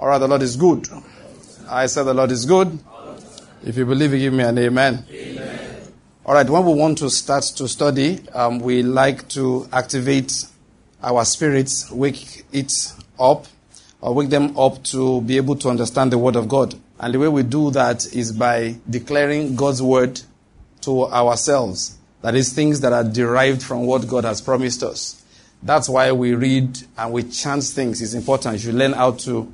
All right, the Lord is good. I said the Lord is good. If you believe, give me an amen. amen. All right, when we want to start to study, um, we like to activate our spirits, wake it up, or wake them up to be able to understand the Word of God. And the way we do that is by declaring God's Word to ourselves. That is, things that are derived from what God has promised us. That's why we read and we chant things. It's important. You learn how to,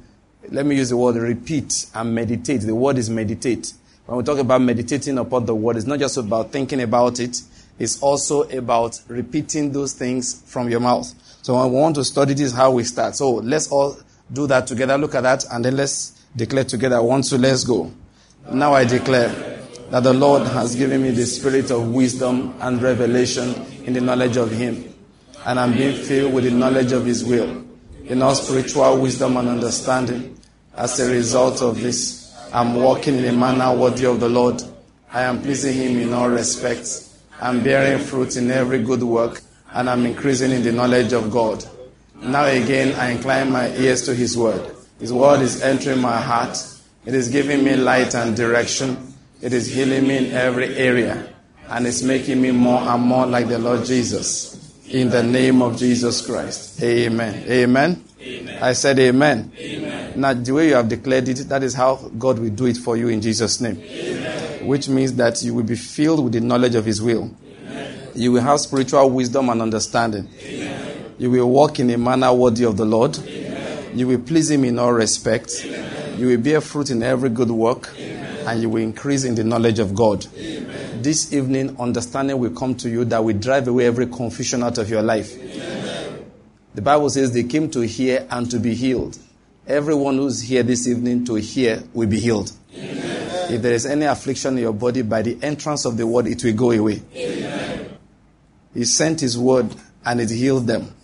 let me use the word repeat and meditate. The word is meditate. When we talk about meditating upon the word, it's not just about thinking about it, it's also about repeating those things from your mouth. So when we want to study this, how we start. So let's all do that together. Look at that, and then let's declare together. One, two, let's go. Now I declare that the Lord has given me the spirit of wisdom and revelation in the knowledge of Him and I'm being filled with the knowledge of His will, in all spiritual wisdom and understanding. As a result of this, I'm walking in a manner worthy of the Lord. I am pleasing Him in all respects. I'm bearing fruit in every good work, and I'm increasing in the knowledge of God. Now again, I incline my ears to His word. His word is entering my heart. It is giving me light and direction. It is healing me in every area, and it's making me more and more like the Lord Jesus. In the name of Jesus Christ. Amen. Amen. Amen. I said amen. amen. Now, the way you have declared it, that is how God will do it for you in Jesus' name. Amen. Which means that you will be filled with the knowledge of His will. You will have spiritual wisdom and understanding. You will walk in a manner worthy of the Lord. You will please Him in all respects. You will bear fruit in every good work. And you will increase in the knowledge of God this evening, understanding will come to you that will drive away every confusion out of your life. Amen. The Bible says they came to hear and to be healed. Everyone who's here this evening to hear will be healed. Amen. If there is any affliction in your body, by the entrance of the word, it will go away. Amen. He sent his word and it healed them.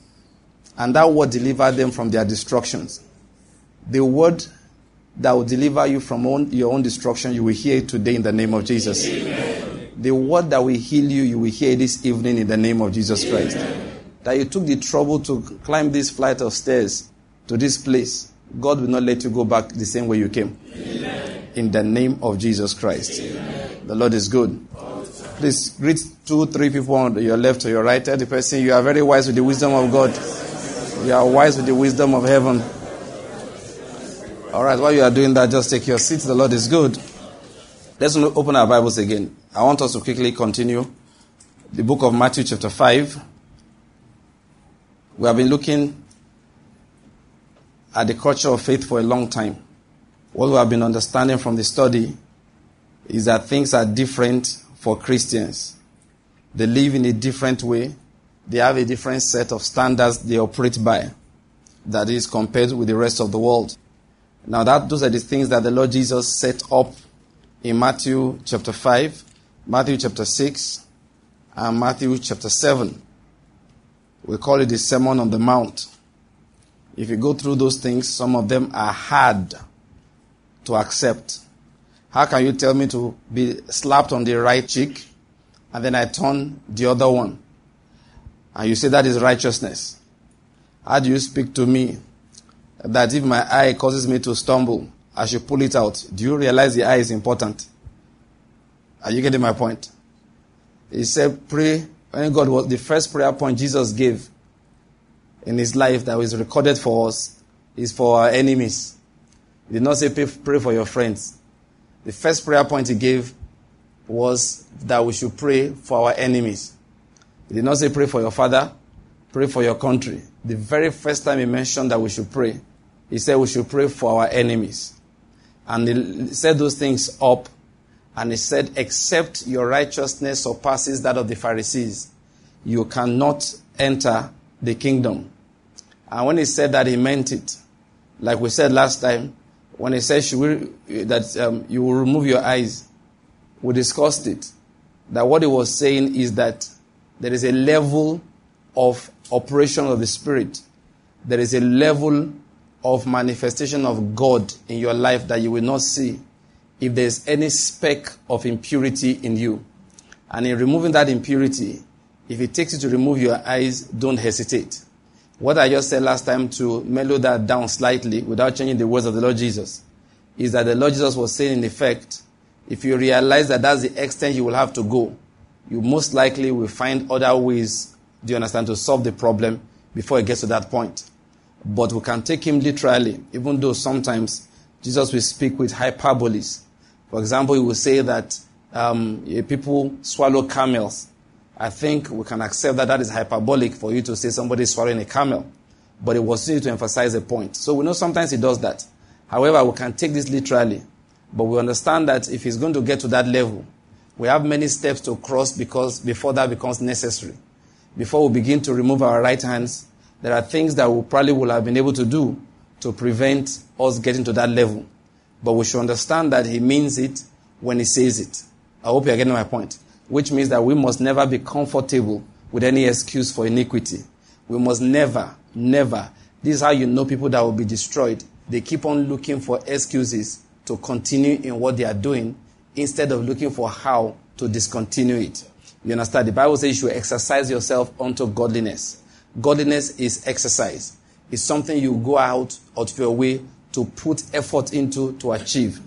And that word delivered them from their destructions. The word that will deliver you from own, your own destruction, you will hear it today in the name of Jesus. Amen the word that will heal you, you will hear this evening in the name of Jesus Christ. That you took the trouble to climb this flight of stairs to this place. God will not let you go back the same way you came. Amen. In the name of Jesus Christ. Amen. The Lord is good. Please greet two, three people on your left or your right. Tell the person you are very wise with the wisdom of God. You are wise with the wisdom of heaven. All right, while you are doing that, just take your seat. The Lord is good. Let's open our Bibles again. I want us to quickly continue the book of Matthew, chapter 5. We have been looking at the culture of faith for a long time. What we have been understanding from the study is that things are different for Christians. They live in a different way, they have a different set of standards they operate by, that is, compared with the rest of the world. Now, that, those are the things that the Lord Jesus set up in Matthew chapter 5, Matthew chapter 6, and Matthew chapter 7. We call it the Sermon on the Mount. If you go through those things, some of them are hard to accept. How can you tell me to be slapped on the right cheek and then I turn the other one? And you say that is righteousness. How do you speak to me that if my eye causes me to stumble, I should pull it out. Do you realize the eye is important? Are you getting my point? He said, pray. When God was the first prayer point Jesus gave in his life that was recorded for us is for our enemies. He did not say pray, for your friends. The first prayer point he gave was that we should pray for our enemies. He did not say pray for your father, pray for your country. The very first time he mentioned that we should pray, he said we should pray for our enemies. And he set those things up. And he said, except your righteousness surpasses that of the Pharisees, you cannot enter the kingdom. And when he said that, he meant it. Like we said last time, when he said we, that um, you will remove your eyes, we discussed it. That what he was saying is that there is a level of operation of the Spirit. There is a level of manifestation of God in your life that you will not see if there's any speck of impurity in you. And in removing that impurity, if it takes you to remove your eyes, don't hesitate. What I just said last time to mellow that down slightly without changing the words of the Lord Jesus is that the Lord Jesus was saying, in effect, if you realize that that's the extent you will have to go, you most likely will find other ways, do you understand, to solve the problem before it gets to that point. But we can take him literally, even though sometimes Jesus will speak with hyperboles. For example, he will say that um, people swallow camels. I think we can accept that that is hyperbolic for you to say somebody is swallowing a camel. But it was to emphasize a point. So we know sometimes he does that. However, we can take this literally. But we understand that if he's going to get to that level, we have many steps to cross because before that becomes necessary. Before we begin to remove our right hands, there are things that we probably will have been able to do to prevent us getting to that level. But we should understand that he means it when he says it. I hope you're getting my point. Which means that we must never be comfortable with any excuse for iniquity. We must never, never. This is how you know people that will be destroyed. They keep on looking for excuses to continue in what they are doing instead of looking for how to discontinue it. You understand? The Bible says you should exercise yourself unto godliness. Godliness is exercise. It's something you go out of your way to put effort into to achieve.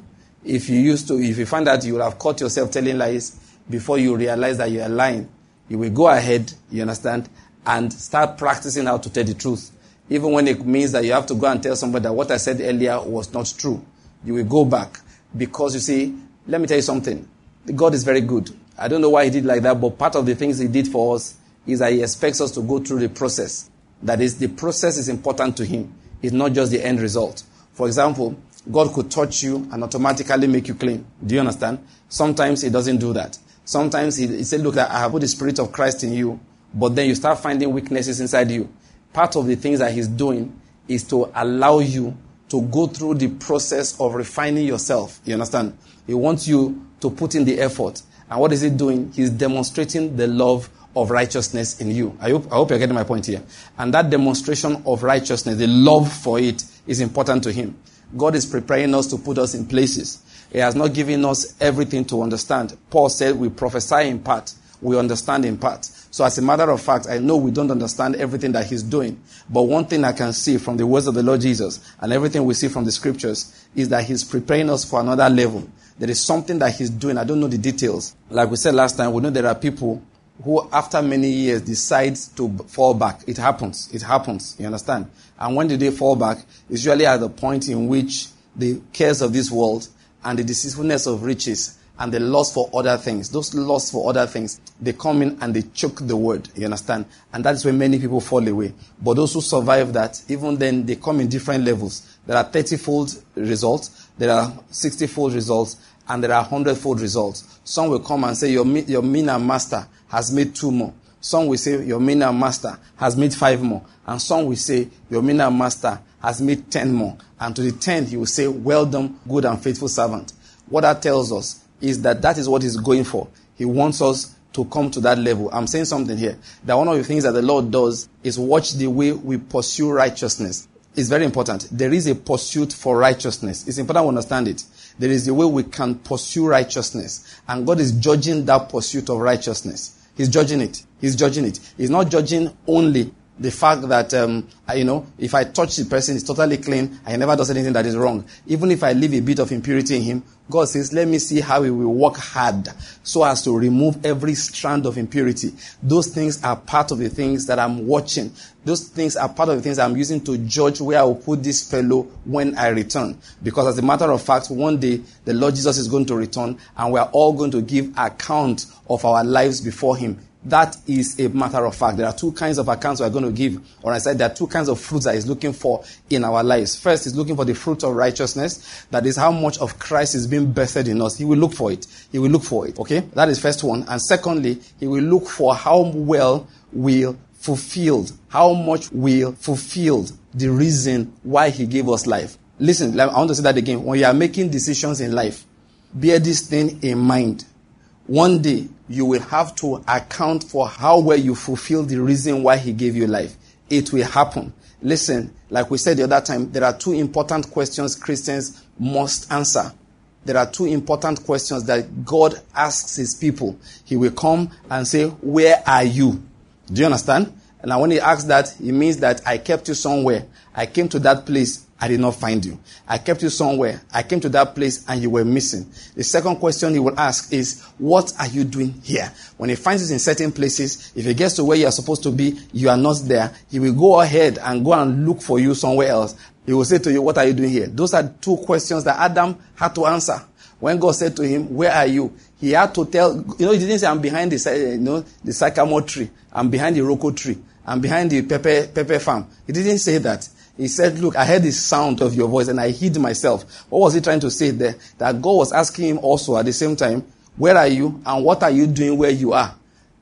If you used to, if you find that you will have caught yourself telling lies before you realize that you are lying, you will go ahead, you understand, and start practicing how to tell the truth. Even when it means that you have to go and tell somebody that what I said earlier was not true. You will go back. Because you see, let me tell you something. God is very good. I don't know why he did like that, but part of the things he did for us is that he expects us to go through the process. That is, the process is important to him. It's not just the end result. For example, God could touch you and automatically make you clean. Do you understand? Sometimes he doesn't do that. Sometimes he, he said, look, I have put the spirit of Christ in you, but then you start finding weaknesses inside you. Part of the things that he's doing is to allow you to go through the process of refining yourself. You understand? He wants you to put in the effort. And what is he doing? He's demonstrating the love of righteousness in you. I hope, I hope you're getting my point here. And that demonstration of righteousness, the love for it, is important to him. God is preparing us to put us in places. He has not given us everything to understand. Paul said we prophesy in part, we understand in part. So as a matter of fact, I know we don't understand everything that he's doing. But one thing I can see from the words of the Lord Jesus and everything we see from the scriptures is that he's preparing us for another level. There is something that he's doing. I don't know the details. Like we said last time, we know there are people who after many years decides to fall back. It happens. It happens. You understand? And when do they fall back? It's usually at the point in which the cares of this world and the deceitfulness of riches and the lust for other things. Those lusts for other things, they come in and they choke the word. You understand? And that is where many people fall away. But those who survive that, even then, they come in different levels. There are 30 fold results, there are 60 fold results, and there are 100 fold results. Some will come and say, Your, your mina master has made two more. Some will say, Your mina master has made five more. And some will say, Your mina master has made 10 more. And to the 10, he will say, Well done, good and faithful servant. What that tells us is that that is what he's going for. He wants us to come to that level. I'm saying something here. That one of the things that the Lord does is watch the way we pursue righteousness. It's very important. There is a pursuit for righteousness. It's important to understand it. There is a way we can pursue righteousness. And God is judging that pursuit of righteousness. He's judging it. He's judging it. He's not judging only the fact that, um, I, you know, if I touch the person, it's totally clean, he never does anything that is wrong. Even if I leave a bit of impurity in him, God says, let me see how he will work hard so as to remove every strand of impurity. Those things are part of the things that I'm watching. Those things are part of the things I'm using to judge where I will put this fellow when I return. Because as a matter of fact, one day the Lord Jesus is going to return and we are all going to give account of our lives before him that is a matter of fact. There are two kinds of accounts we're going to give. Or I said there are two kinds of fruits that he's looking for in our lives. First, he's looking for the fruit of righteousness. That is how much of Christ is being birthed in us. He will look for it. He will look for it. Okay? That is first one. And secondly, he will look for how well we fulfilled, how much we fulfilled the reason why he gave us life. Listen, I want to say that again. When you are making decisions in life, bear this thing in mind. One day, you will have to account for how well you fulfill the reason why he gave you life. It will happen. Listen, like we said the other time, there are two important questions Christians must answer. There are two important questions that God asks his people. He will come and say, Where are you? Do you understand? And when he asks that, it means that I kept you somewhere. I came to that place, I did not find you. I kept you somewhere. I came to that place and you were missing. The second question he will ask is, what are you doing here? When he finds you in certain places, if he gets to where you are supposed to be, you are not there. He will go ahead and go and look for you somewhere else. He will say to you, what are you doing here? Those are two questions that Adam had to answer. When God said to him, where are you? He had to tell, you know, he didn't say, I'm behind the, uh, you know, the sycamore tree. I'm behind the roko tree. I'm behind the pepper, pepper farm. He didn't say that. He said, look, I heard the sound of your voice and I hid myself. What was he trying to say there? That God was asking him also at the same time, where are you and what are you doing where you are?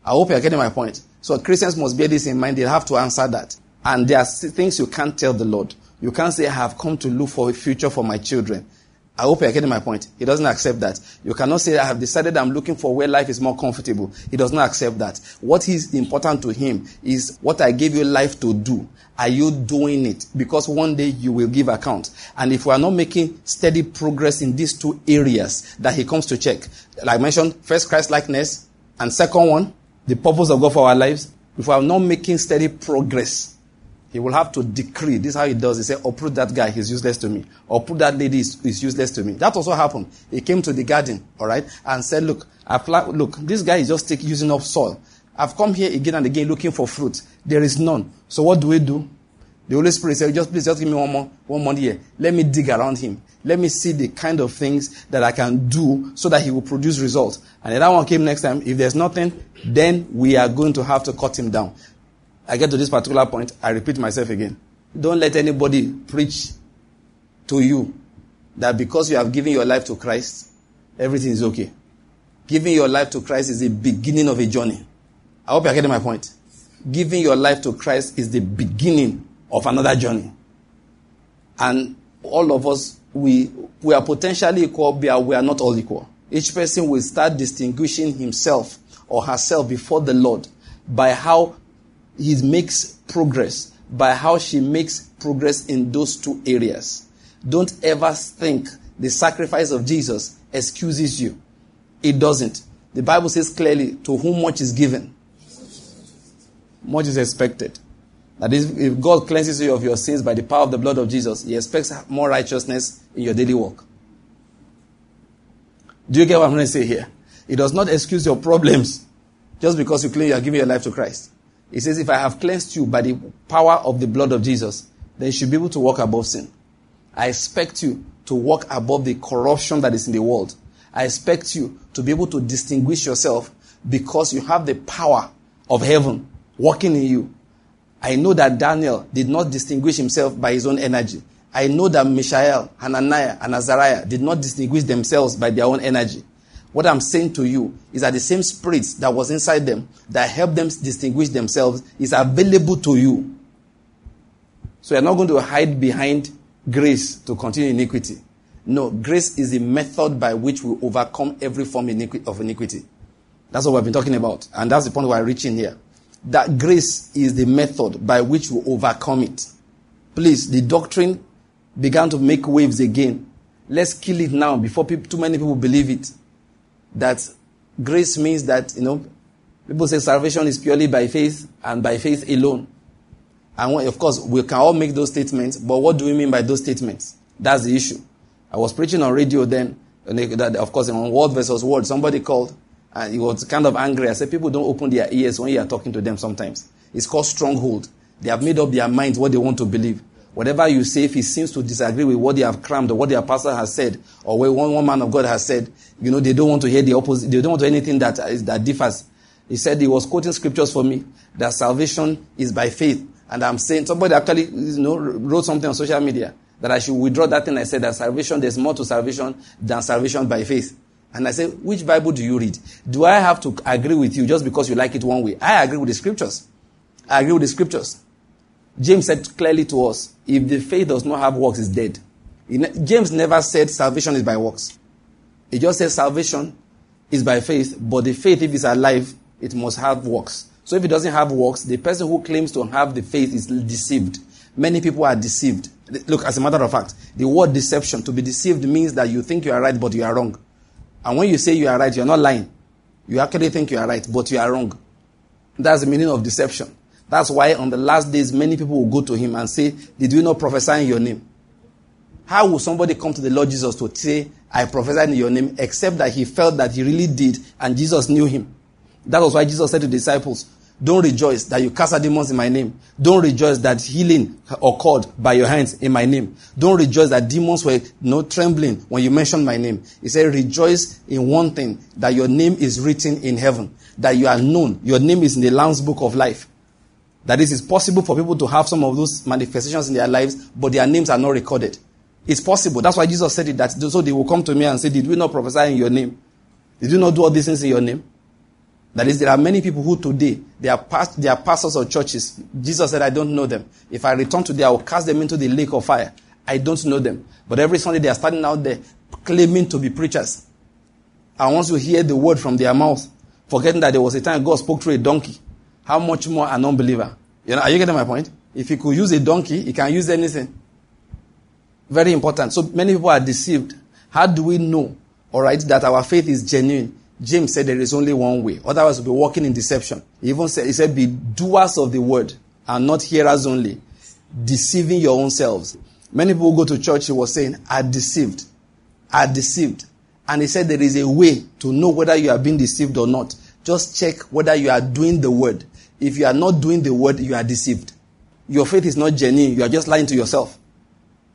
I hope you're getting my point. So Christians must bear this in mind. They have to answer that. And there are things you can't tell the Lord. You can't say, I have come to look for a future for my children. I hope you're getting my point. He doesn't accept that. You cannot say, I have decided I'm looking for where life is more comfortable. He does not accept that. What is important to him is what I gave you life to do. Are you doing it? Because one day you will give account. And if we are not making steady progress in these two areas that he comes to check, like I mentioned, first Christ likeness, and second one, the purpose of God for our lives, if we are not making steady progress, he will have to decree. This is how he does. He said, uproot oh, that guy, he's useless to me. Uproot that lady, is, useless to me. That also happened. He came to the garden, all right, and said, look, I've, look, this guy is just take, using up soil. I've come here again and again looking for fruit. There is none. So what do we do? The Holy Spirit said, just please just give me one more, one more year. Let me dig around him. Let me see the kind of things that I can do so that he will produce results. And that one came next time, if there's nothing, then we are going to have to cut him down. I get to this particular point, I repeat myself again. Don't let anybody preach to you that because you have given your life to Christ, everything is okay. Giving your life to Christ is the beginning of a journey. I hope you're getting my point. Giving your life to Christ is the beginning of another journey. And all of us, we, we are potentially equal, but we are not all equal. Each person will start distinguishing himself or herself before the Lord by how he makes progress by how she makes progress in those two areas. Don't ever think the sacrifice of Jesus excuses you. It doesn't. The Bible says clearly, to whom much is given, much is expected. That is, if God cleanses you of your sins by the power of the blood of Jesus, He expects more righteousness in your daily work. Do you get what I'm going to say here? It does not excuse your problems just because you claim you are giving your life to Christ. He says, If I have cleansed you by the power of the blood of Jesus, then you should be able to walk above sin. I expect you to walk above the corruption that is in the world. I expect you to be able to distinguish yourself because you have the power of heaven working in you. I know that Daniel did not distinguish himself by his own energy. I know that Mishael, Hananiah, and Azariah did not distinguish themselves by their own energy. What I'm saying to you is that the same spirit that was inside them that helped them distinguish themselves is available to you. So you're not going to hide behind grace to continue iniquity. No, grace is the method by which we overcome every form of iniquity. That's what we've been talking about. And that's the point we're reaching here. That grace is the method by which we overcome it. Please, the doctrine began to make waves again. Let's kill it now before people, too many people believe it that grace means that, you know, people say salvation is purely by faith and by faith alone. And of course, we can all make those statements, but what do we mean by those statements? That's the issue. I was preaching on radio then, and of course, on Word versus Word, somebody called and he was kind of angry. I said, people don't open their ears when you are talking to them sometimes. It's called stronghold. They have made up their minds what they want to believe. Whatever you say, if he seems to disagree with what they have crammed or what their pastor has said or what one, one man of God has said, you know, they don't want to hear the opposite. They don't want anything that, is, that differs. He said he was quoting scriptures for me that salvation is by faith. And I'm saying, somebody actually, you know, wrote something on social media that I should withdraw that thing I said that salvation, there's more to salvation than salvation by faith. And I said, which Bible do you read? Do I have to agree with you just because you like it one way? I agree with the scriptures. I agree with the scriptures. James said clearly to us, if the faith does not have works, it's dead. James never said salvation is by works. He just said salvation is by faith, but the faith, if it's alive, it must have works. So if it doesn't have works, the person who claims to have the faith is deceived. Many people are deceived. Look, as a matter of fact, the word deception, to be deceived means that you think you are right, but you are wrong. And when you say you are right, you're not lying. You actually think you are right, but you are wrong. That's the meaning of deception. That's why on the last days, many people will go to him and say, Did we not prophesy in your name? How will somebody come to the Lord Jesus to say, I prophesied in your name, except that he felt that he really did and Jesus knew him? That was why Jesus said to the disciples, Don't rejoice that you cast out demons in my name. Don't rejoice that healing occurred by your hands in my name. Don't rejoice that demons were no trembling when you mentioned my name. He said, Rejoice in one thing that your name is written in heaven, that you are known. Your name is in the Lamb's book of life. That is possible for people to have some of those manifestations in their lives, but their names are not recorded. It's possible. That's why Jesus said it that so they will come to me and say, Did we not prophesy in your name? Did you not do all these things in your name? That is, there are many people who today they are, past, they are pastors of churches. Jesus said, I don't know them. If I return today, I will cast them into the lake of fire. I don't know them. But every Sunday they are standing out there claiming to be preachers. And once you hear the word from their mouth, forgetting that there was a time God spoke through a donkey, how much more an unbeliever? You know, are you getting my point? If he could use a donkey, he can use anything. Very important. So many people are deceived. How do we know, all right, that our faith is genuine? James said there is only one way. Otherwise, we'll be walking in deception. He even said, he said, be doers of the word and not hearers only, deceiving your own selves. Many people go to church, he was saying, are deceived. Are deceived. And he said there is a way to know whether you are being deceived or not. Just check whether you are doing the word. If you are not doing the word, you are deceived. Your faith is not genuine. You are just lying to yourself.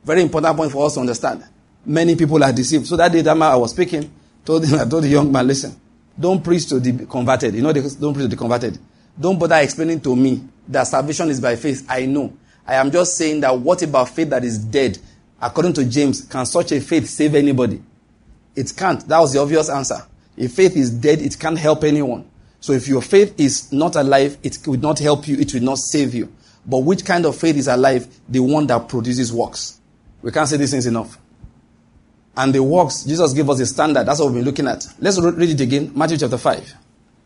Very important point for us to understand. Many people are deceived. So that day that man I was speaking, told him, I told the young man, listen, don't preach to the converted. You know, don't preach to the converted. Don't bother explaining to me that salvation is by faith. I know. I am just saying that what about faith that is dead? According to James, can such a faith save anybody? It can't. That was the obvious answer. If faith is dead, it can't help anyone. So if your faith is not alive, it will not help you, it will not save you. But which kind of faith is alive? The one that produces works. We can't say these things enough. And the works, Jesus gave us a standard. That's what we've been looking at. Let's read it again. Matthew chapter 5.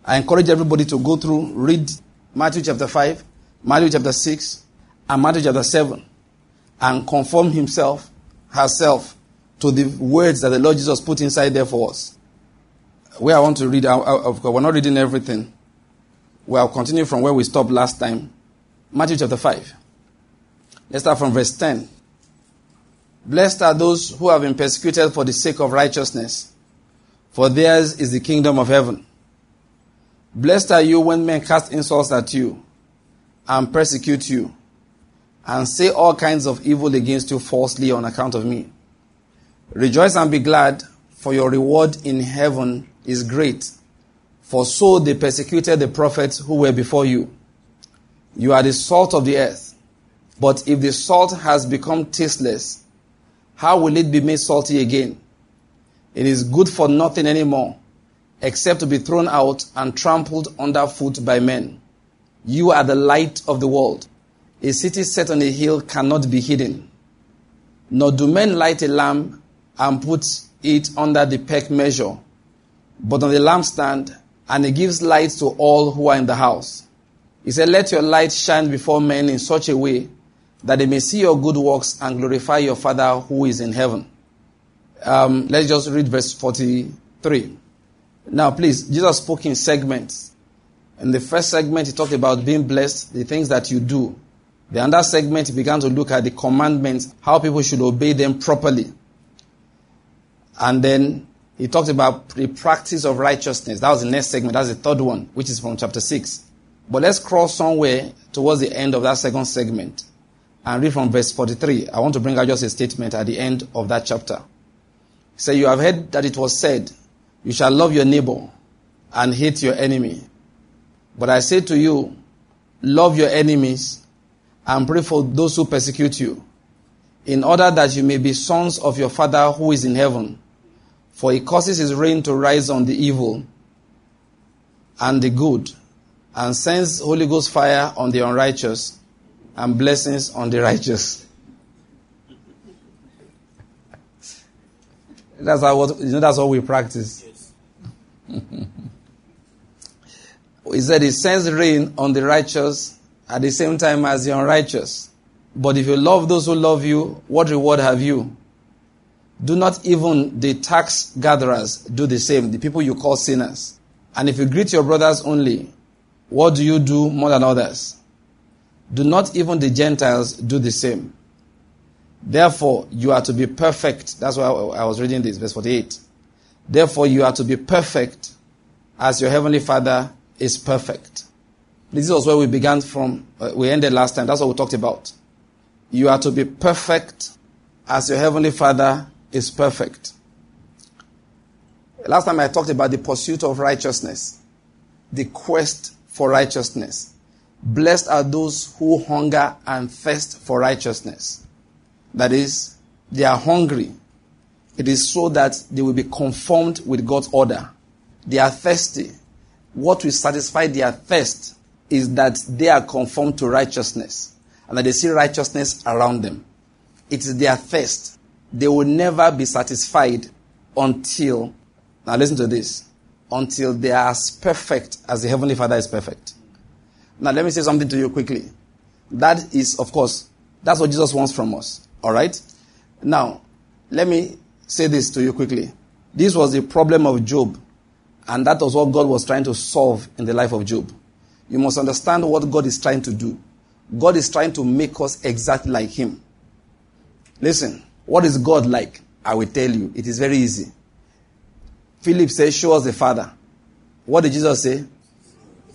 I encourage everybody to go through, read Matthew chapter 5, Matthew chapter 6, and Matthew chapter 7, and conform himself, herself, to the words that the Lord Jesus put inside there for us. Where I want to read, we're not reading everything. We'll continue from where we stopped last time. Matthew chapter 5. Let's start from verse 10. Blessed are those who have been persecuted for the sake of righteousness, for theirs is the kingdom of heaven. Blessed are you when men cast insults at you and persecute you and say all kinds of evil against you falsely on account of me. Rejoice and be glad, for your reward in heaven is great. For so they persecuted the prophets who were before you. You are the salt of the earth. But if the salt has become tasteless, how will it be made salty again? It is good for nothing anymore, except to be thrown out and trampled underfoot by men. You are the light of the world. A city set on a hill cannot be hidden. Nor do men light a lamp and put it under the peck measure, but on the lampstand, and it gives light to all who are in the house. He said, Let your light shine before men in such a way that they may see your good works and glorify your Father who is in heaven. Um, let's just read verse 43. Now, please, Jesus spoke in segments. In the first segment, he talked about being blessed, the things that you do. The other segment, he began to look at the commandments, how people should obey them properly. And then he talked about the practice of righteousness. That was the next segment. That's the third one, which is from chapter 6. But let's cross somewhere towards the end of that second segment and read from verse 43. I want to bring out just a statement at the end of that chapter. Say, so you have heard that it was said, you shall love your neighbor and hate your enemy. But I say to you, love your enemies and pray for those who persecute you, in order that you may be sons of your Father who is in heaven. For he causes his rain to rise on the evil and the good, and sends Holy Ghost fire on the unrighteous and blessings on the righteous. That's how you know that's what we practice. he said he sends rain on the righteous at the same time as the unrighteous. But if you love those who love you, what reward have you? Do not even the tax gatherers do the same, the people you call sinners. And if you greet your brothers only, what do you do more than others? Do not even the Gentiles do the same. Therefore, you are to be perfect. That's why I was reading this, verse 48. Therefore, you are to be perfect as your heavenly Father is perfect. This was where we began from. Uh, we ended last time. That's what we talked about. You are to be perfect as your heavenly Father is perfect. Last time I talked about the pursuit of righteousness, the quest for righteousness. Blessed are those who hunger and thirst for righteousness. That is, they are hungry. It is so that they will be conformed with God's order. They are thirsty. What will satisfy their thirst is that they are conformed to righteousness and that they see righteousness around them. It is their thirst. They will never be satisfied until, now listen to this, until they are as perfect as the Heavenly Father is perfect. Now let me say something to you quickly. That is, of course, that's what Jesus wants from us. Alright? Now, let me say this to you quickly. This was the problem of Job, and that was what God was trying to solve in the life of Job. You must understand what God is trying to do. God is trying to make us exactly like Him. Listen, what is God like? I will tell you. It is very easy. Philip says, Show us the Father. What did Jesus say?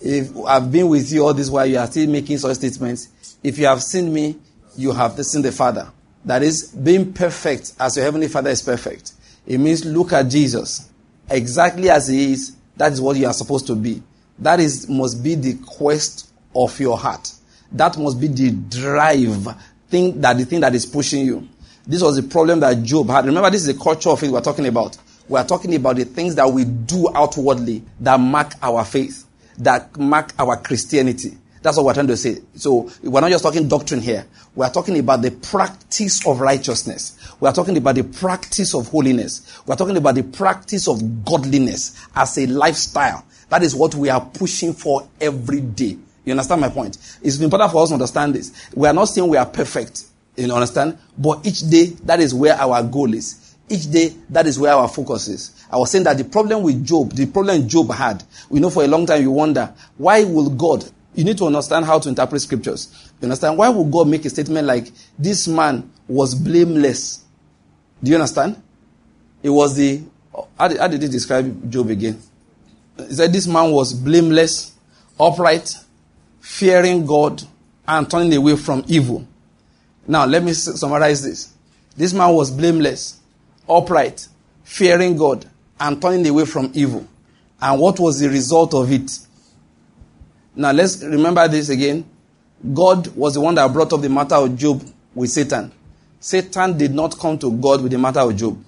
If I've been with you all this while, you are still making such statements. If you have seen me, you have seen the Father. That is, being perfect as your Heavenly Father is perfect. It means look at Jesus. Exactly as He is, that is what you are supposed to be. That is, must be the quest of your heart. That must be the drive, thing that the thing that is pushing you. This was the problem that Job had. Remember, this is the culture of it we're talking about. We're talking about the things that we do outwardly that mark our faith, that mark our Christianity. That's what we're trying to say. So we're not just talking doctrine here. We're talking about the practice of righteousness. We're talking about the practice of holiness. We're talking about the practice of godliness as a lifestyle. That is what we are pushing for every day. You understand my point? It's important for us to understand this. We are not saying we are perfect. You understand? But each day, that is where our goal is. Each day, that is where our focus is. I was saying that the problem with Job, the problem Job had, we know for a long time you wonder, why will God, you need to understand how to interpret scriptures. You understand? Why would God make a statement like, this man was blameless? Do you understand? It was the, how did, how did he describe Job again? He said this man was blameless, upright, fearing God, and turning away from evil. Now, let me summarize this. This man was blameless, upright, fearing God, and turning away from evil. And what was the result of it? Now, let's remember this again. God was the one that brought up the matter of Job with Satan. Satan did not come to God with the matter of Job.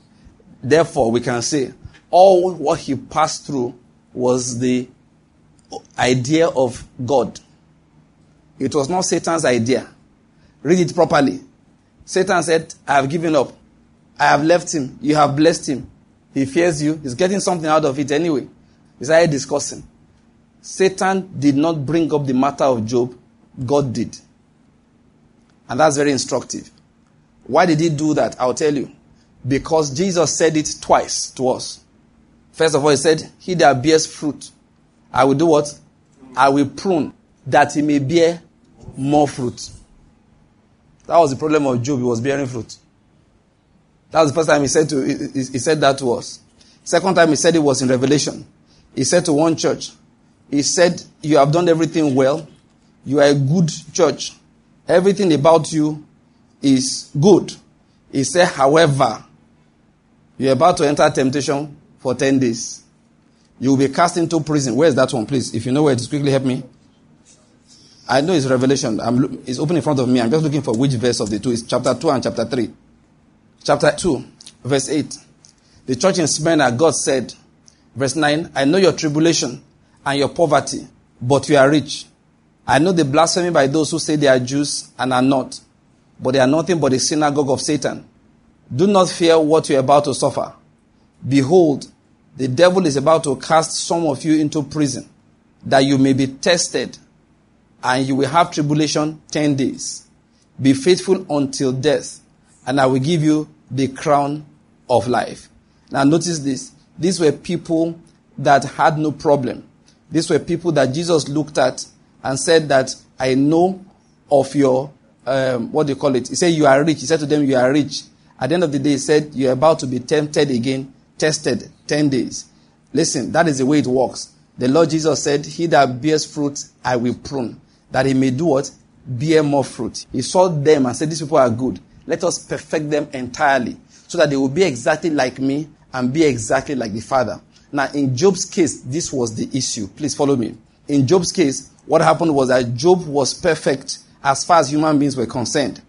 Therefore, we can say all what he passed through was the idea of God. It was not Satan's idea. Read it properly. Satan said, I have given up. I have left him. You have blessed him. He fears you. He's getting something out of it anyway. He started discussing. Satan did not bring up the matter of Job. God did. And that's very instructive. Why did he do that? I'll tell you. Because Jesus said it twice to us. First of all, he said, He that bears fruit, I will do what? I will prune that he may bear more fruit. That was the problem of Job. He was bearing fruit. That was the first time he said to he, he said that to us. Second time he said it was in Revelation. He said to one church, he said, You have done everything well. You are a good church. Everything about you is good. He said, however, you're about to enter temptation for 10 days. You will be cast into prison. Where is that one, please? If you know where it is, quickly help me. I know it's Revelation. I'm, it's open in front of me. I'm just looking for which verse of the two. It's chapter 2 and chapter 3. Chapter 2, verse 8. The church in Smyrna, God said, verse 9, I know your tribulation and your poverty, but you are rich. I know the blasphemy by those who say they are Jews and are not, but they are nothing but a synagogue of Satan. Do not fear what you are about to suffer. Behold, the devil is about to cast some of you into prison, that you may be tested, and you will have tribulation ten days. Be faithful until death, and I will give you the crown of life. Now notice this. These were people that had no problem. These were people that Jesus looked at and said that I know of your, um, what do you call it? He said, You are rich. He said to them, You are rich. At the end of the day, he said, You're about to be tempted again, tested 10 days. Listen, that is the way it works. The Lord Jesus said, He that bears fruit, I will prune, that he may do what? Bear more fruit. He saw them and said, These people are good. Let us perfect them entirely, so that they will be exactly like me and be exactly like the Father. Now, in Job's case, this was the issue. Please follow me. In Job's case, what happened was that Job was perfect as far as human beings were concerned.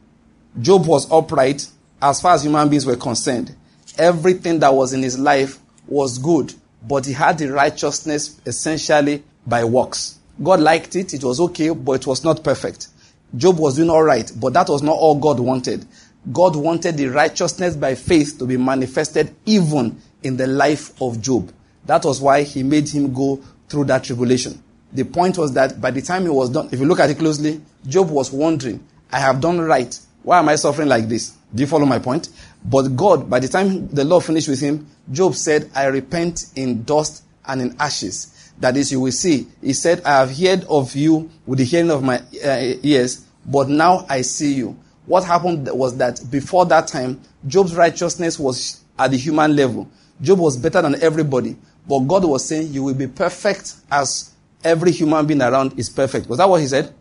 Job was upright as far as human beings were concerned. Everything that was in his life was good, but he had the righteousness essentially by works. God liked it, it was okay, but it was not perfect. Job was doing all right, but that was not all God wanted. God wanted the righteousness by faith to be manifested even in the life of Job. That was why he made him go through that tribulation. The point was that by the time he was done, if you look at it closely, Job was wondering, I have done right. Why am I suffering like this? Do you follow my point? But God, by the time the Lord finished with him, Job said, I repent in dust and in ashes. That is, you will see. He said, I have heard of you with the hearing of my uh, ears, but now I see you. What happened was that before that time, Job's righteousness was at the human level. Job was better than everybody. But God was saying, You will be perfect as every human being around is perfect. Was that what he said?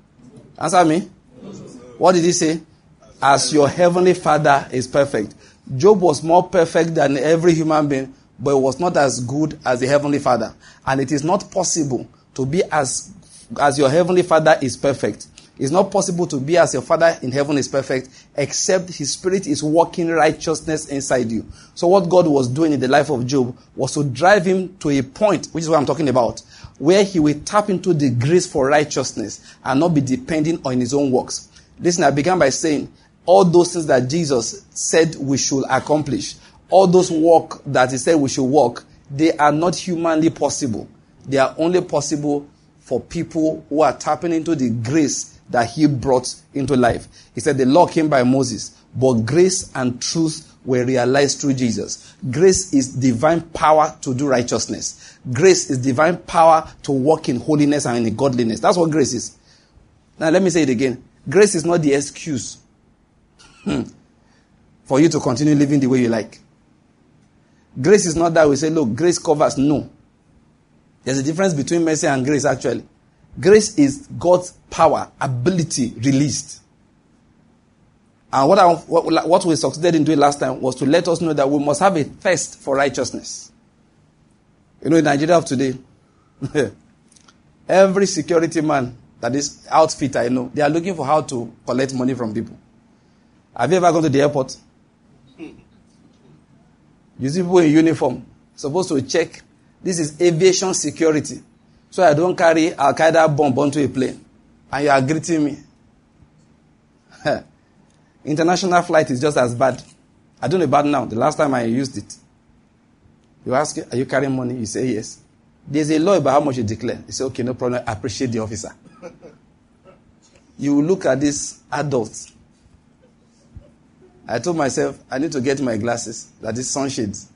Answer me. What did he say? As your heavenly father is perfect. Job was more perfect than every human being, but was not as good as the heavenly father. And it is not possible to be as, as your heavenly father is perfect. It's not possible to be as your Father in heaven is perfect except His Spirit is working righteousness inside you. So, what God was doing in the life of Job was to drive him to a point, which is what I'm talking about, where he will tap into the grace for righteousness and not be depending on his own works. Listen, I began by saying all those things that Jesus said we should accomplish, all those work that He said we should work, they are not humanly possible. They are only possible for people who are tapping into the grace that he brought into life. He said the law came by Moses, but grace and truth were realized through Jesus. Grace is divine power to do righteousness. Grace is divine power to walk in holiness and in godliness. That's what grace is. Now let me say it again. Grace is not the excuse hmm, for you to continue living the way you like. Grace is not that we say, look, grace covers. No. There's a difference between mercy and grace, actually. Grace is God's power, ability released. And what, I, what, what we succeeded in doing last time was to let us know that we must have a thirst for righteousness. You know, in Nigeria of today, every security man that is outfit I know, they are looking for how to collect money from people. Have you ever gone to the airport? You see people in uniform supposed to check. This is aviation security. So I don't carry Al Qaeda bomb onto a plane. And you are greeting me. International flight is just as bad. I don't know about now. The last time I used it. You ask, are you carrying money? You say yes. There's a law about how much you declare. You say, okay, no problem. I appreciate the officer. you look at this adult. I told myself, I need to get my glasses, that is sunshades.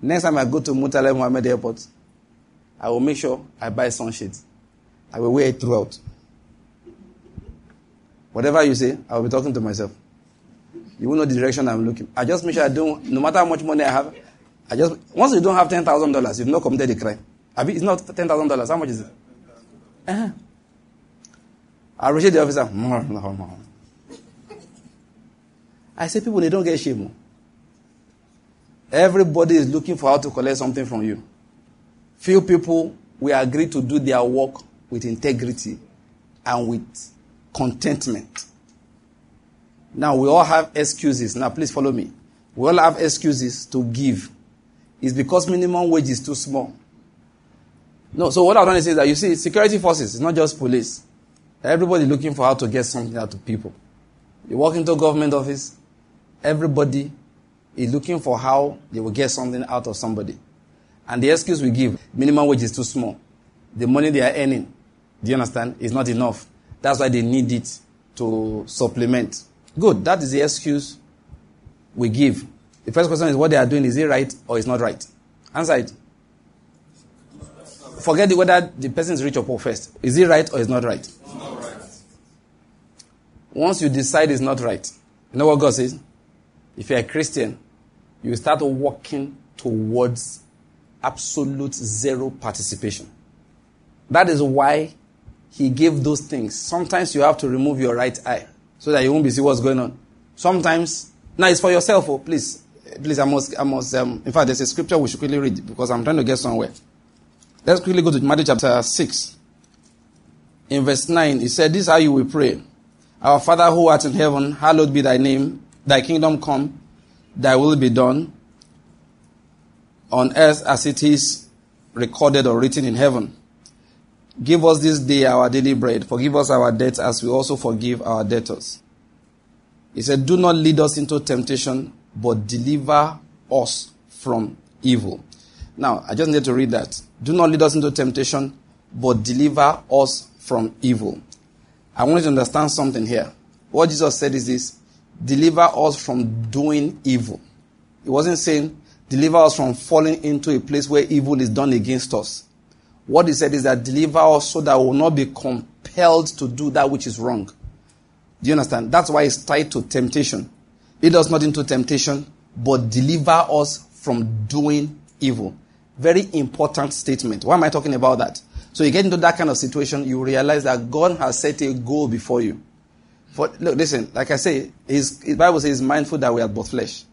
Next time I go to Murtala Muhammed Airport, I will make sure I buy sunshades. I will wear it throughout. Whatever you say, I will be talking to myself. You will know the direction I'm looking. I just make sure I don't, no matter how much money I have, I just, once you don't have $10,000, you've not committed a crime. It's not $10,000. How much is it? Uh-huh. I appreciate the officer. I say people, they don't get shame. Oh. Everybody is looking for how to collect something from you. Few people will agree to do their work with integrity and with contentment. Now, we all have excuses. Now, please follow me. We all have excuses to give. It's because minimum wage is too small. No, so what I want to say is that you see, security forces, it's not just police. Everybody looking for how to get something out of people. You walk into a government office, everybody is looking for how they will get something out of somebody. And the excuse we give, minimum wage is too small. The money they are earning, do you understand, is not enough. That's why they need it to supplement. Good. That is the excuse we give. The first question is what they are doing, is it right or is not right? Answer it. Forget whether the person is rich or poor first. Is it right or is not right? Not right. Once you decide it's not right, you know what God says? If you're a Christian, you start walking towards absolute zero participation. That is why he gave those things. Sometimes you have to remove your right eye so that you won't be see what's going on. Sometimes, now it's for yourself, oh, please. Please, I must, I must, um, in fact, there's a scripture we should quickly read because I'm trying to get somewhere. Let's quickly go to Matthew chapter 6. In verse 9, he said, This is how you will pray. Our Father who art in heaven, hallowed be thy name. Thy kingdom come, thy will be done on earth as it is recorded or written in heaven. Give us this day our daily bread. Forgive us our debts as we also forgive our debtors. He said, Do not lead us into temptation, but deliver us from evil. Now, I just need to read that. Do not lead us into temptation, but deliver us from evil. I want you to understand something here. What Jesus said is this deliver us from doing evil. He wasn't saying deliver us from falling into a place where evil is done against us. What he said is that deliver us so that we will not be compelled to do that which is wrong. Do you understand? That's why it's tied to temptation. Lead us not into temptation, but deliver us from doing evil. Very important statement. Why am I talking about that? So you get into that kind of situation, you realize that God has set a goal before you. For, look, listen, like I say, his, his Bible says mindful that we are both flesh.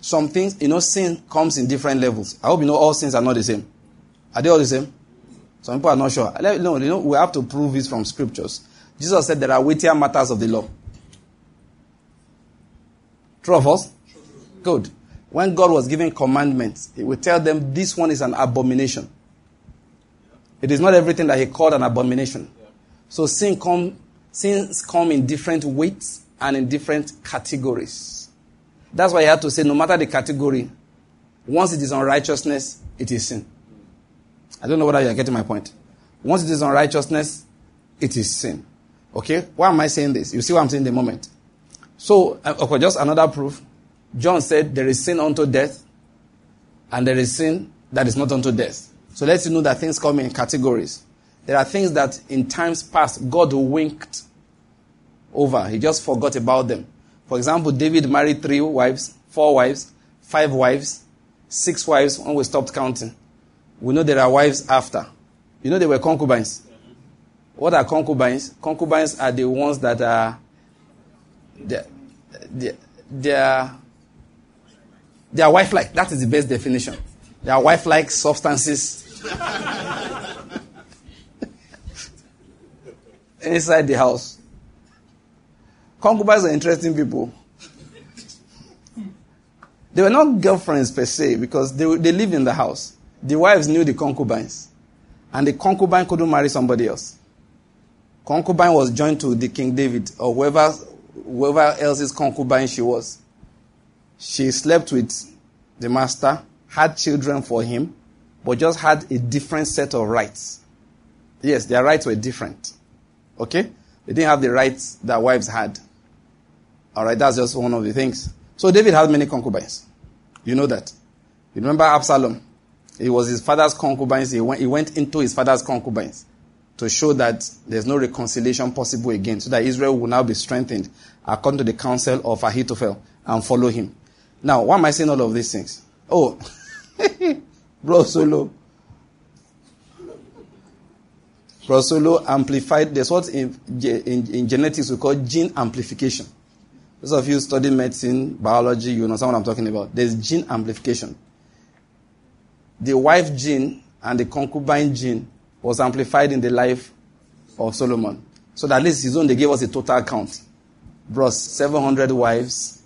Some things, you know, sin comes in different levels. I hope you know all sins are not the same. Are they all the same? Some people are not sure. No, you know, we have to prove this from scriptures. Jesus said there are weightier matters of the law. True of us? Good. When God was giving commandments, He would tell them this one is an abomination. It is not everything that He called an abomination. So sin come, sins come in different weights and in different categories. That's why He had to say, no matter the category, once it is unrighteousness, it is sin. I don't know whether you are getting my point. Once it is unrighteousness, it is sin. Okay? Why am I saying this? You see what I'm saying in the moment. So, uh, okay, just another proof. John said there is sin unto death, and there is sin that is not unto death. So let's know that things come in categories. There are things that in times past God winked over. He just forgot about them. For example, David married three wives, four wives, five wives, six wives when we stopped counting. We know there are wives after. You know they were concubines. What are concubines? Concubines are the ones that are they they are they are wife-like. That is the best definition. They are wife-like substances inside the house. Concubines are interesting people. They were not girlfriends per se because they, they lived in the house. The wives knew the concubines. And the concubine couldn't marry somebody else. Concubine was joined to the King David or whoever, whoever else's concubine she was. She slept with the master, had children for him, but just had a different set of rights. Yes, their rights were different. Okay? They didn't have the rights that wives had. Alright, that's just one of the things. So David had many concubines. You know that. You remember Absalom? It was his father's concubines. He went, he went into his father's concubines to show that there's no reconciliation possible again, so that Israel will now be strengthened according to the counsel of Ahithophel and follow him. Now, why am I saying all of these things? Oh, Bro Solo. Bro Solo amplified, there's what in, in, in genetics we call gene amplification. Those of you studying medicine, biology, you know what I'm talking about. There's gene amplification the wife gene and the concubine gene was amplified in the life of Solomon. So that at least his own, they gave us a total count. Bros, 700 wives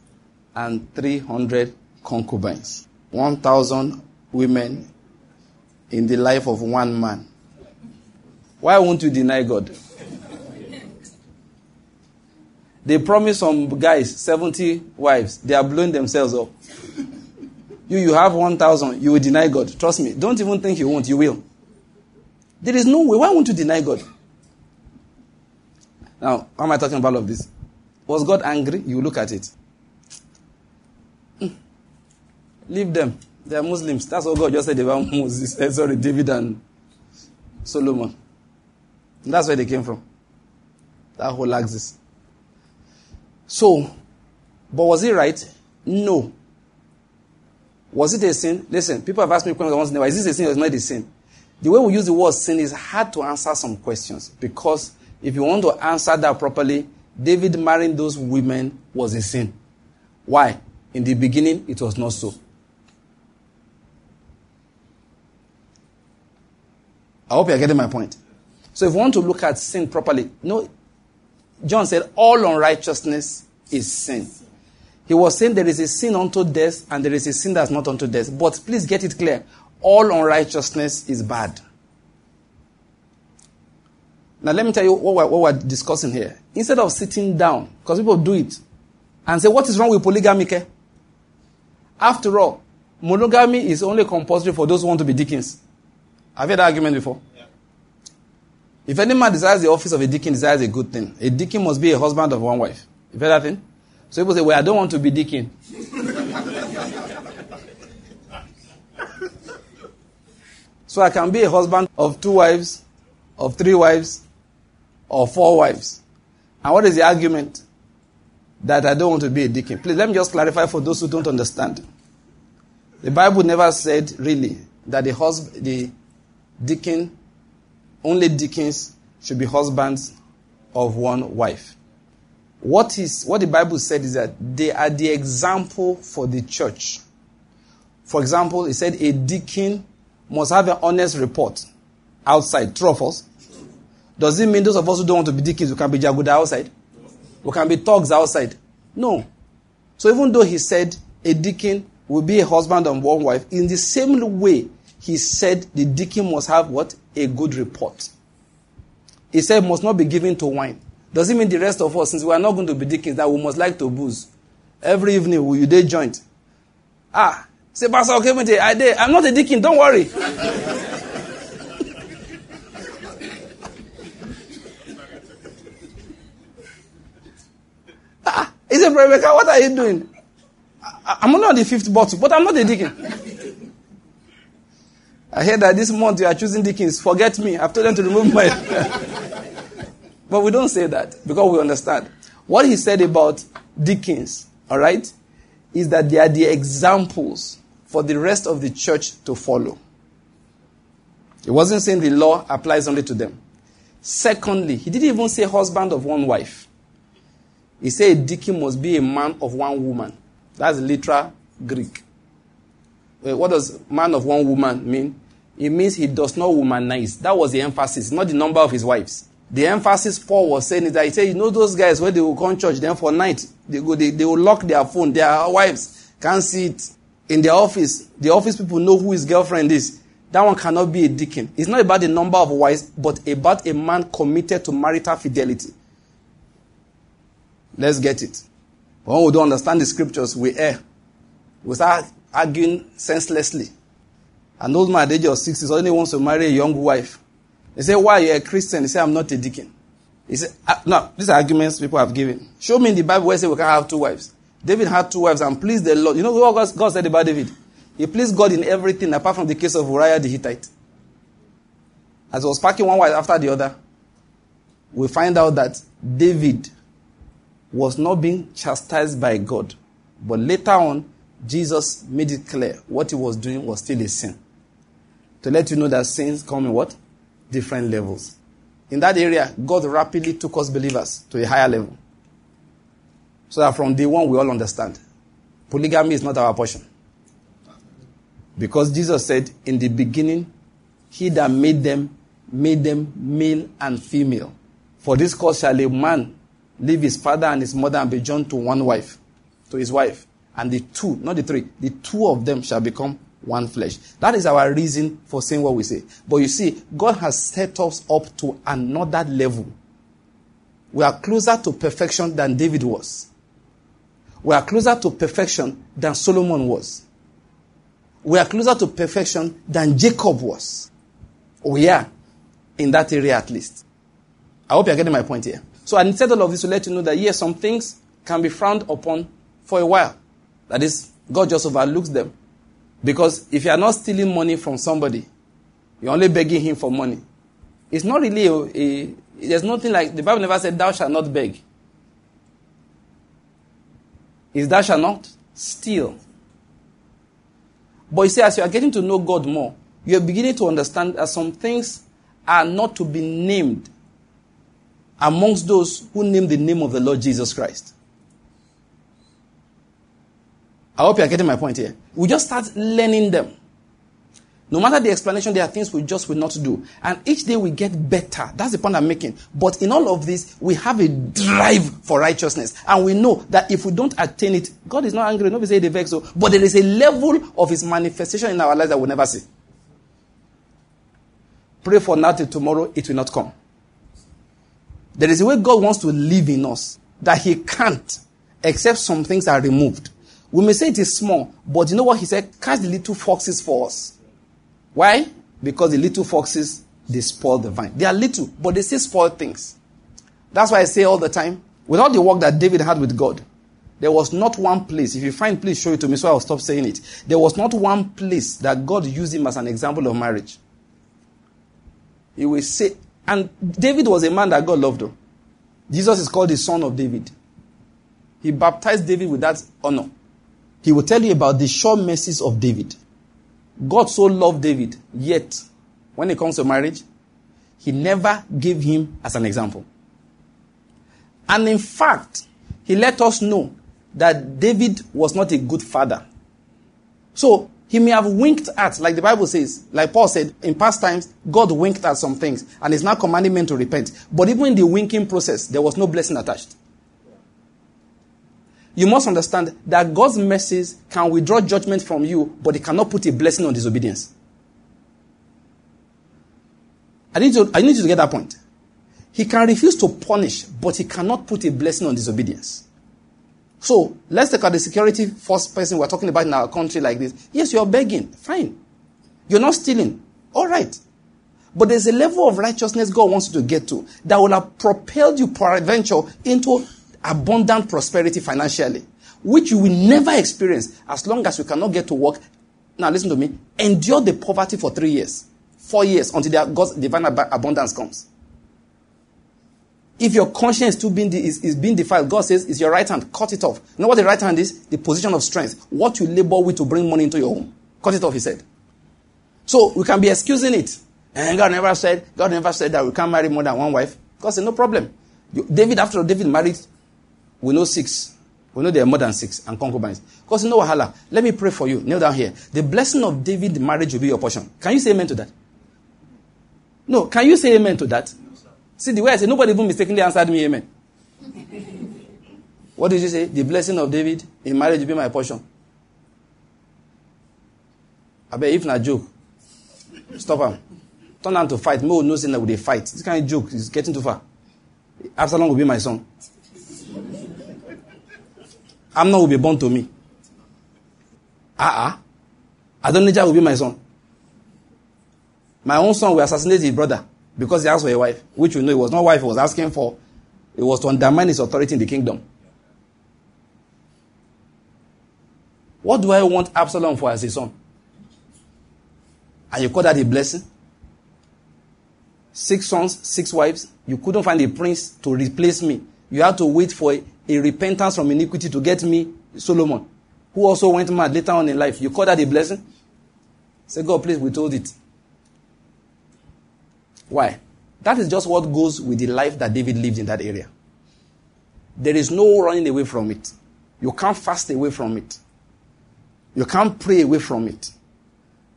and 300 concubines. 1,000 women in the life of one man. Why won't you deny God? They promise some guys 70 wives. They are blowing themselves up. You, you have 1,000, you will deny God. Trust me. Don't even think you won't, you will. There is no way. Why won't you deny God? Now, am I talking about all of this? Was God angry? You look at it. Hmm. Leave them. They are Muslims. That's what God just said about Moses. Eh, sorry, David and Solomon. And that's where they came from. That whole axis. So, but was it right? No. Was it a sin? Listen, people have asked me questions once in a while. Is this a sin or is not a sin? The way we use the word sin is hard to answer some questions because if you want to answer that properly, David marrying those women was a sin. Why? In the beginning, it was not so. I hope you're getting my point. So if you want to look at sin properly, no, John said all unrighteousness is sin. He was saying there is a sin unto death and there is a sin that's not unto death. But please get it clear. All unrighteousness is bad. Now let me tell you what we're, what we're discussing here. Instead of sitting down, because people do it, and say, what is wrong with polygamy? After all, monogamy is only compulsory for those who want to be deacons. Have you heard that argument before? If any man desires the office of a deacon, desires a good thing. A deacon must be a husband of one wife. You heard that thing? So people say, well, I don't want to be deacon. so I can be a husband of two wives, of three wives, or four wives. And what is the argument? That I don't want to be a deacon. Please let me just clarify for those who don't understand. The Bible never said really that the husband, the deacon, only deacons should be husbands of one wife. What is what the Bible said is that they are the example for the church. For example, it said a deacon must have an honest report outside. True? Does it mean those of us who don't want to be deacons, we can be jaguda outside? We can be thugs outside? No. So even though he said a deacon will be a husband of one wife, in the same way, he said the deacon must have what? A good report. He said must not be given to wine. Does it mean the rest of us, since we are not going to be deacons, that we must like to booze? Every evening, will you day joint? Ah, say, Pastor, okay, I did. I'm not a deacon, don't worry. ah, he said, Rebecca, what are you doing? I, I'm not the fifth bottle, but I'm not a deacon. I heard that this month you are choosing deacons. Forget me. I've told them to remove my. but we don't say that because we understand. What he said about deacons, all right, is that they are the examples for the rest of the church to follow. He wasn't saying the law applies only to them. Secondly, he didn't even say husband of one wife. He said a deacon must be a man of one woman. That's literal Greek. Uh, what does man of one woman mean? It means he does not womanize. That was the emphasis, not the number of his wives. The emphasis Paul was saying is that he said, you know those guys where they will come church, then for night, they go, they, they will lock their phone, their wives can't see it. In their office, the office people know who his girlfriend is. That one cannot be a deacon. It's not about the number of wives, but about a man committed to marital fidelity. Let's get it. When we don't understand the scriptures, we err. We start arguing senselessly. An old man at the age of 60 suddenly wants to marry a young wife. They say, Why are you a Christian? He said, I'm not a deacon. He said, ah, No, these are arguments people have given. Show me in the Bible where it says we can have two wives. David had two wives and pleased the Lord. You know what God said about David? He pleased God in everything apart from the case of Uriah the Hittite. As he was packing one wife after the other, we find out that David was not being chastised by God. But later on, Jesus made it clear what he was doing was still a sin to let you know that sins come in what? Different levels. In that area, God rapidly took us believers to a higher level. So that from day one, we all understand. Polygamy is not our portion. Because Jesus said, in the beginning, he that made them, made them male and female. For this cause shall a man leave his father and his mother and be joined to one wife, to his wife. And the two, not the three, the two of them shall become one flesh. That is our reason for saying what we say. But you see, God has set us up to another level. We are closer to perfection than David was. We are closer to perfection than Solomon was. We are closer to perfection than Jacob was. We are in that area at least. I hope you're getting my point here. So I said all of this to let you know that yes, some things can be frowned upon for a while. That is, God just overlooks them. Because if you are not stealing money from somebody, you're only begging him for money. It's not really a, a there's nothing like the Bible never said thou shalt not beg. is thou shalt not steal. But you see, as you are getting to know God more, you are beginning to understand that some things are not to be named amongst those who name the name of the Lord Jesus Christ. I hope you are getting my point here. We just start learning them. No matter the explanation, there are things we just will not do. And each day we get better. That's the point I'm making. But in all of this, we have a drive for righteousness. And we know that if we don't attain it, God is not angry. Nobody say the vex. So, but there is a level of his manifestation in our lives that we'll never see. Pray for now till tomorrow, it will not come. There is a way God wants to live in us that he can't except some things are removed. We may say it is small, but you know what he said? Catch the little foxes for us. Why? Because the little foxes, they spoil the vine. They are little, but they still spoil things. That's why I say all the time, without the work that David had with God, there was not one place. If you find, please show it to me so I'll stop saying it. There was not one place that God used him as an example of marriage. He will say, and David was a man that God loved. Though. Jesus is called the son of David. He baptized David with that honor. He will tell you about the sure mercies of David. God so loved David, yet when it comes to marriage, he never gave him as an example. And in fact, he let us know that David was not a good father. So he may have winked at, like the Bible says, like Paul said, in past times, God winked at some things and is now commanding men to repent. But even in the winking process, there was no blessing attached. You must understand that God's mercies can withdraw judgment from you, but it cannot put a blessing on disobedience. I need, to, I need you to get that point. He can refuse to punish, but he cannot put a blessing on disobedience. So let's take out the security force person we're talking about in our country like this. Yes, you're begging. Fine. You're not stealing. All right. But there's a level of righteousness God wants you to get to that will have propelled you peradventure into abundant prosperity financially, which you will never experience as long as you cannot get to work. Now, listen to me. Endure the poverty for three years, four years until God's divine abundance comes. If your conscience too being is, is being defiled, God says, it's your right hand, cut it off. You know what the right hand is? The position of strength. What you labor with to bring money into your home. Cut it off, he said. So we can be excusing it. And God never said, God never said that we can't marry more than one wife. God said, no problem. David, after all, David married we know six. We know there are more than six and concubines. Because know wahala. Let me pray for you. Kneel down here. The blessing of David marriage will be your portion. Can you say amen to that? No. Can you say amen to that? See the way I say nobody even mistakenly answered me amen. what did you say? The blessing of David in marriage will be my portion. I bet if not joke, stop him. Turn on to fight. No, no sin that with a fight. This kind of joke is getting too far. Absalom will be my son. Amnon will be born to me. Ah, uh-uh. Adonijah will be my son. My own son will assassinate his brother because he asked for a wife, which we know it was not wife he was asking for. It was to undermine his authority in the kingdom. What do I want Absalom for as a son? And you call that a blessing? Six sons, six wives. You couldn't find a prince to replace me. You had to wait for a repentance from iniquity to get me Solomon, who also went mad later on in life. You call that a blessing? Say, God, please withhold it. Why? That is just what goes with the life that David lived in that area. There is no running away from it. You can't fast away from it. You can't pray away from it.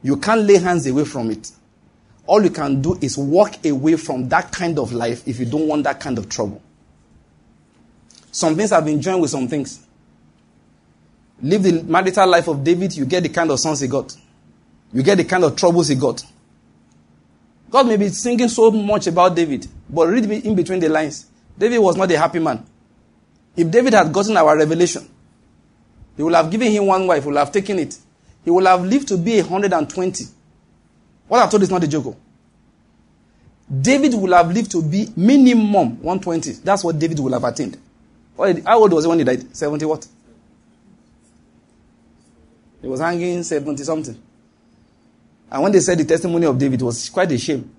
You can't lay hands away from it. All you can do is walk away from that kind of life if you don't want that kind of trouble. Some things have been joined with some things. Live the marital life of David, you get the kind of sons he got. You get the kind of troubles he got. God may be singing so much about David, but read in between the lines. David was not a happy man. If David had gotten our revelation, he would have given him one wife, he would have taken it. He would have lived to be 120. What I've told is not a joke. David would have lived to be minimum 120. That's what David would have attained. How old was he when he died? 70 what? He was hanging 70 something. And when they said the testimony of David was quite a shame.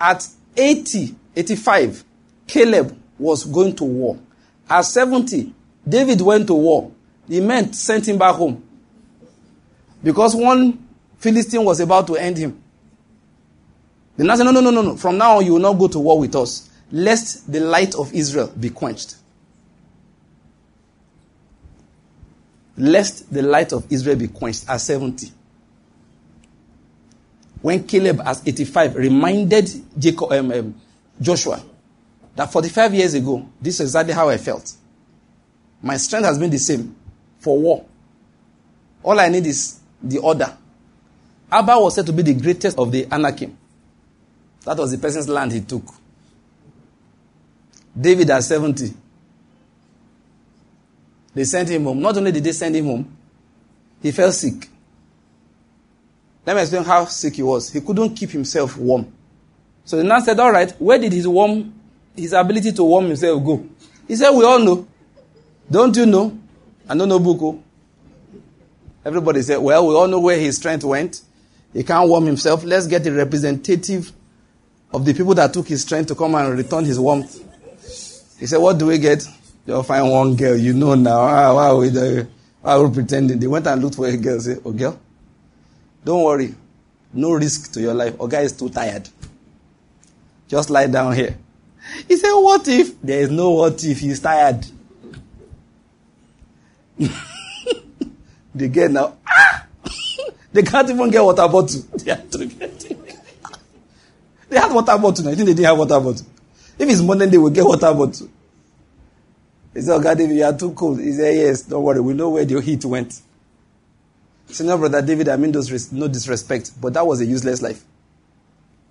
At 80, 85, Caleb was going to war. At 70, David went to war. The men sent him back home. Because one Philistine was about to end him. The man said, No, no, no, no, no. From now on, you will not go to war with us, lest the light of Israel be quenched. Lest the light of Israel be quenched at 70. When Caleb, at 85, reminded Jacob, um, um, Joshua that 45 years ago, this is exactly how I felt. My strength has been the same for war. All I need is the order. Arba was said to be the greatest of the Anakim. That was the person's land he took. David at 70. They sent him home. Not only did they send him home, he fell sick. Let me explain how sick he was. He couldn't keep himself warm. So the nurse said, All right, where did his warm his ability to warm himself go? He said, We all know. Don't you know? I don't know Buko. Oh. Everybody said, Well, we all know where his strength went. He can't warm himself. Let's get a representative of the people that took his strength to come and return his warmth. He said, What do we get? You'll find one girl. You know now. Ah, why are we, there? why are we pretending? They went and looked for a girl. Say, Oh, girl, don't worry. No risk to your life. Oh, guy is too tired. Just lie down here. He said, What if? There is no what if. He's tired. they get now. Ah! they can't even get water bottle. They have to. They had water bottle. I think they didn't have water bottle. If it's morning, they will get water bottle. He said, oh, God, David, you are too cold. He said, Yes, don't worry. We know where the heat went. Senior brother David, I mean those no disrespect, but that was a useless life.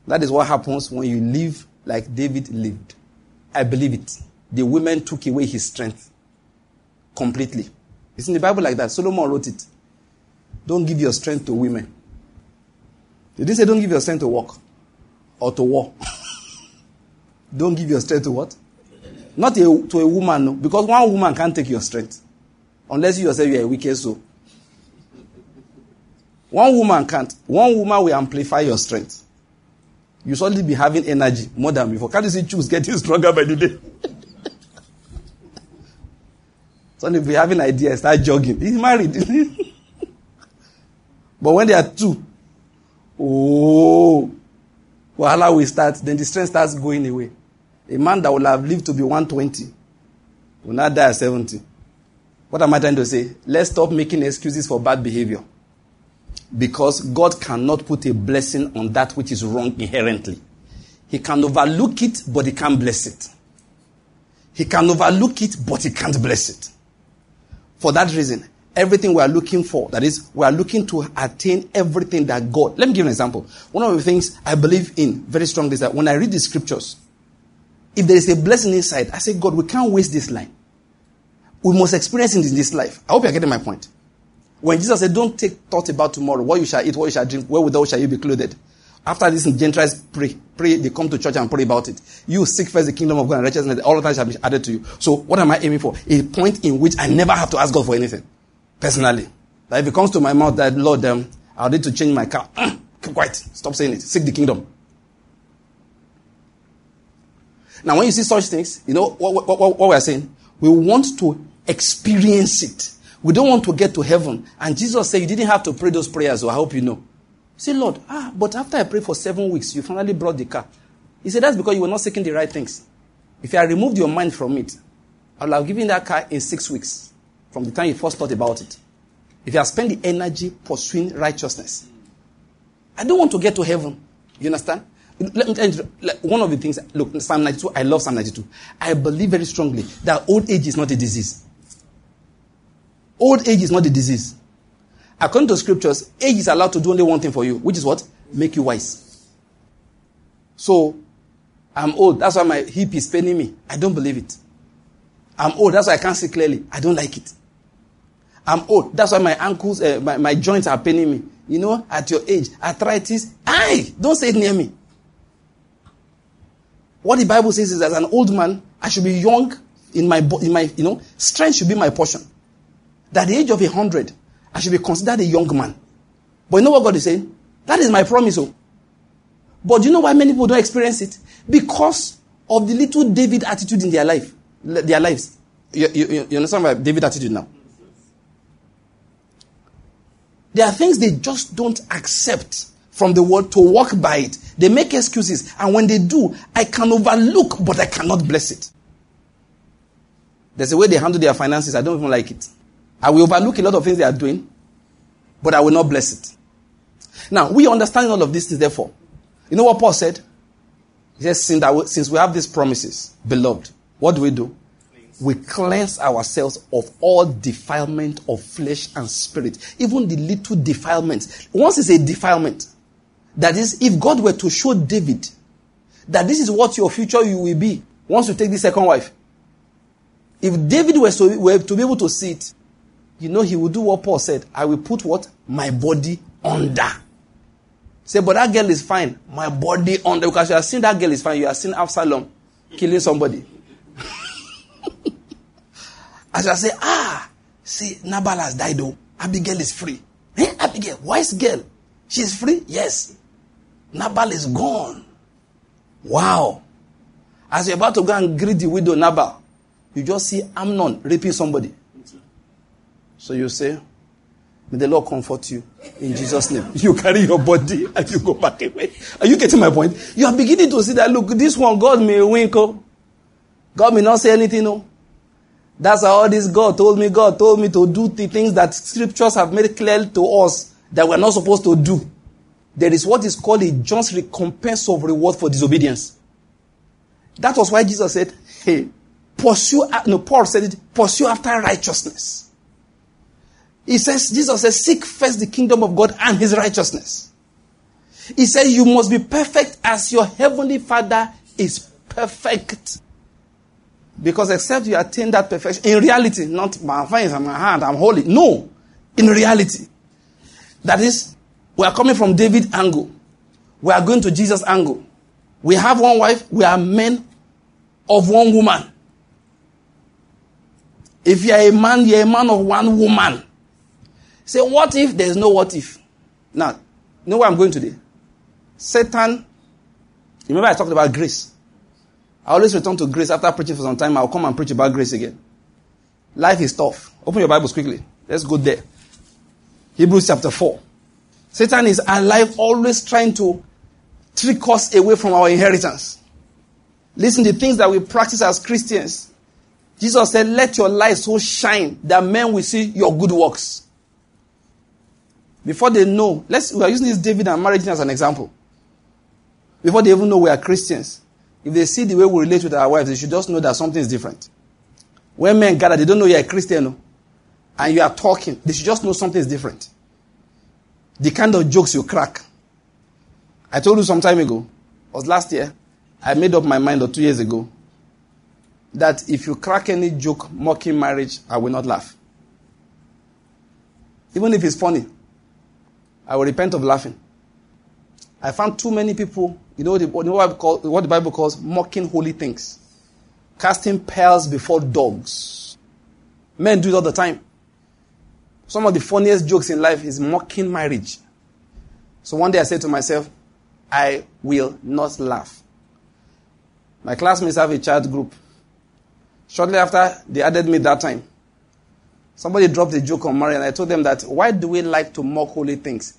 That is what happens when you live like David lived. I believe it. The women took away his strength completely. It's in the Bible like that. Solomon wrote it. Don't give your strength to women. They didn't say don't give your strength to work or to war. don't give your strength to what? Not a, to a woman, no. Because one woman can't take your strength. Unless you yourself you are a wicked soul. One woman can't. One woman will amplify your strength. You suddenly be having energy more than before. Can't you see choose getting stronger by the day? suddenly be having ideas, start jogging. He's married. but when they are two, oh, wahala will start. Then the strength starts going away. A man that will have lived to be 120 will not die at 70. What am I trying to say? Let's stop making excuses for bad behavior. Because God cannot put a blessing on that which is wrong inherently. He can overlook it, but he can't bless it. He can overlook it, but he can't bless it. For that reason, everything we are looking for, that is, we are looking to attain everything that God. Let me give an example. One of the things I believe in very strongly is that when I read the scriptures, if there is a blessing inside, I say, God, we can't waste this line. We must experience it in this life. I hope you're getting my point. When Jesus said, Don't take thought about tomorrow, what you shall eat, what you shall drink, wherewithal shall you be clothed. After this, Gentiles pray, pray, they come to church and pray about it. You seek first the kingdom of God and righteousness, all of that shall be added to you. So, what am I aiming for? A point in which I never have to ask God for anything. Personally. That if it comes to my mouth that, Lord, um, I'll need to change my car. Keep quiet. Stop saying it. Seek the kingdom. Now, when you see such things, you know what, what, what, we're saying? We want to experience it. We don't want to get to heaven. And Jesus said, You didn't have to pray those prayers, so I hope you know. Say, Lord, ah, but after I prayed for seven weeks, you finally brought the car. He said, That's because you were not seeking the right things. If you had removed your mind from it, I would have given that car in six weeks from the time you first thought about it. If you have spent the energy pursuing righteousness. I don't want to get to heaven. You understand? Let me tell you, one of the things, look, Psalm 92, I love Psalm 92. I believe very strongly that old age is not a disease. Old age is not a disease. According to scriptures, age is allowed to do only one thing for you, which is what? Make you wise. So, I'm old. That's why my hip is paining me. I don't believe it. I'm old. That's why I can't see clearly. I don't like it. I'm old. That's why my ankles, uh, my, my joints are paining me. You know, at your age, arthritis. I don't say it near me. What the Bible says is, as an old man, I should be young in my, in my, you know, strength should be my portion that at the age of a hundred, I should be considered a young man. But you know what God is saying? That is my promise. Oh. But do you know why many people don't experience it? Because of the little David attitude in their life, their lives. You, you, you understand my David attitude now? There are things they just don't accept from the word to walk by it. They make excuses, and when they do, I can overlook, but I cannot bless it. There's a way they handle their finances, I don't even like it. I will overlook a lot of things they are doing, but I will not bless it. Now, we understand all of these things, therefore. You know what Paul said? He says, since we have these promises, beloved, what do we do? We cleanse ourselves of all defilement of flesh and spirit, even the little defilements. Once it's a defilement, that is, if God were to show David that this is what your future you will be once you take the second wife, if David was to, were to be able to see it, you know he would do what Paul said. I will put what? My body under. Say, but that girl is fine. My body under. Because you have seen that girl is fine. You have seen Absalom killing somebody. As I say, ah, see, Nabal has died though. Abigail is free. Hey, Abigail, wise girl. She's free? Yes. Nabal is gone. Wow. As you're about to go and greet the widow Nabal, you just see Amnon raping somebody. So you say, May the Lord comfort you in Jesus' name. You carry your body and you go back away. Are you getting my point? You are beginning to see that look, this one God may wink. Oh. God may not say anything. No. That's how all this God told me. God told me to do the things that scriptures have made clear to us that we're not supposed to do. There is what is called a just recompense of reward for disobedience. That was why Jesus said, Hey, pursue, no, Paul said it, pursue after righteousness. He says, Jesus says, seek first the kingdom of God and his righteousness. He says, you must be perfect as your heavenly Father is perfect. Because except you attain that perfection, in reality, not my face and my hand, I'm holy. No, in reality. That is, we are coming from David angle. We are going to Jesus angle. We have one wife, we are men of one woman. If you are a man, you are a man of one woman. Say, what if there's no what if? Now, you know where I'm going today? Satan, remember I talked about grace. I always return to grace after preaching for some time. I'll come and preach about grace again. Life is tough. Open your Bibles quickly. Let's go there. Hebrews chapter 4. Satan is alive, always trying to trick us away from our inheritance. Listen, the things that we practice as Christians. Jesus said, Let your light so shine that men will see your good works. Before they know, let's we are using this David and marriage as an example. Before they even know we are Christians, if they see the way we relate with our wives, they should just know that something is different. When men gather, they don't know you're a Christian, and you are talking, they should just know something is different. The kind of jokes you crack. I told you some time ago, was last year, I made up my mind or two years ago that if you crack any joke mocking marriage, I will not laugh. Even if it's funny. I will repent of laughing. I found too many people, you know, the, what, the Bible calls mocking holy things, casting pearls before dogs. Men do it all the time. Some of the funniest jokes in life is mocking marriage. So one day I said to myself, I will not laugh. My classmates have a child group. Shortly after, they added me that time. Somebody dropped a joke on Mary, and I told them that why do we like to mock holy things?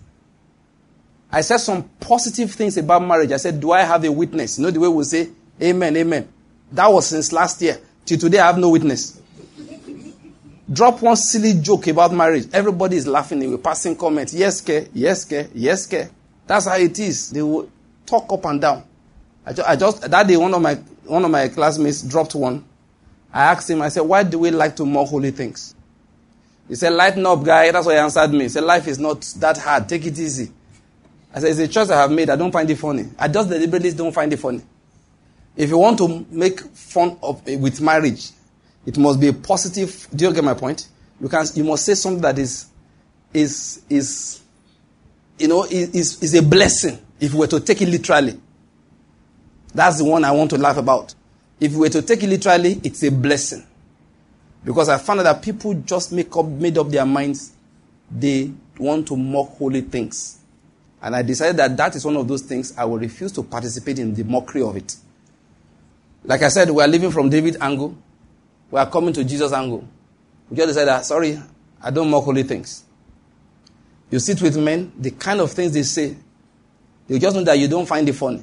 I said some positive things about marriage. I said, Do I have a witness? You know the way we say, Amen, Amen. That was since last year. Till today, I have no witness. Drop one silly joke about marriage. Everybody is laughing. We're passing comments. Yes, ke, yes, ke, yes, ke. That's how it is. They will talk up and down. I just, I just that day, one of my one of my classmates dropped one. I asked him. I said, "Why do we like to mock holy things?" He said, lighten up, guy. That's why he answered me. He said, life is not that hard. Take it easy. I said, it's a choice I have made. I don't find it funny. I just deliberately don't find it funny. If you want to make fun of with marriage, it must be a positive. Do you get my point? You can. You must say something that is, is is, you know, is is a blessing. If we were to take it literally, that's the one I want to laugh about. If we were to take it literally, it's a blessing. Because I found that people just make up, made up their minds they want to mock holy things. And I decided that that is one of those things I will refuse to participate in the mockery of it. Like I said, we are living from David angle. We are coming to Jesus angle. We just decide that, sorry, I don't mock holy things. You sit with men, the kind of things they say, they just know that you don't find it funny.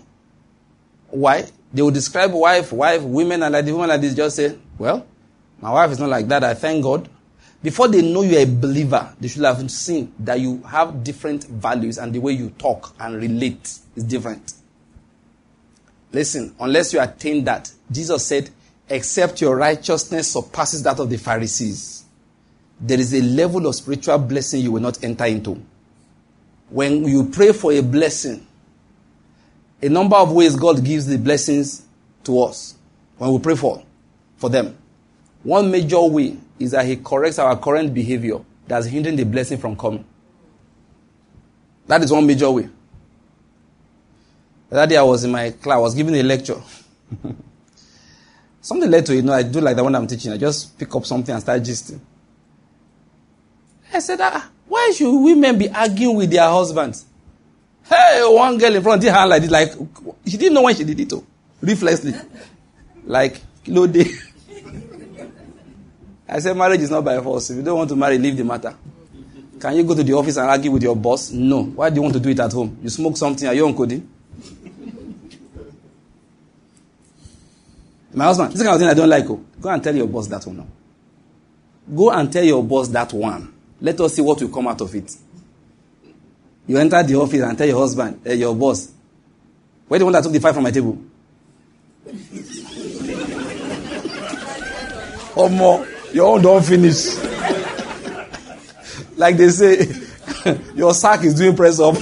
Why? They will describe wife, wife, women, and like the woman like this just say, well, my wife is not like that. I thank God. Before they know you're a believer, they should have seen that you have different values and the way you talk and relate is different. Listen, unless you attain that, Jesus said, except your righteousness surpasses that of the Pharisees, there is a level of spiritual blessing you will not enter into. When you pray for a blessing, a number of ways God gives the blessings to us when we pray for, for them. One major way is that He corrects our current behavior that's hindering the blessing from coming. That is one major way. That day I was in my class, I was giving a lecture. something led to it. You know, I do like that when I'm teaching. I just pick up something and start gisting. I said, ah, why should women be arguing with their husbands? Hey, one girl in front of her like this, like she didn't know when she did it. Oh, reflexly, like kilo day. I said, marriage is not by force. If you don't want to marry, leave the matter. Can you go to the office and argue with your boss? No. Why do you want to do it at home? You smoke something. Are you on coding? My husband, this kind of thing I don't like. Oh. Go and tell your boss that one. Go and tell your boss that one. Let us see what will come out of it. You enter the office and tell your husband, uh, your boss, where the one that took the five from my table? or more, your own don't finish. like they say, your sack is doing press up.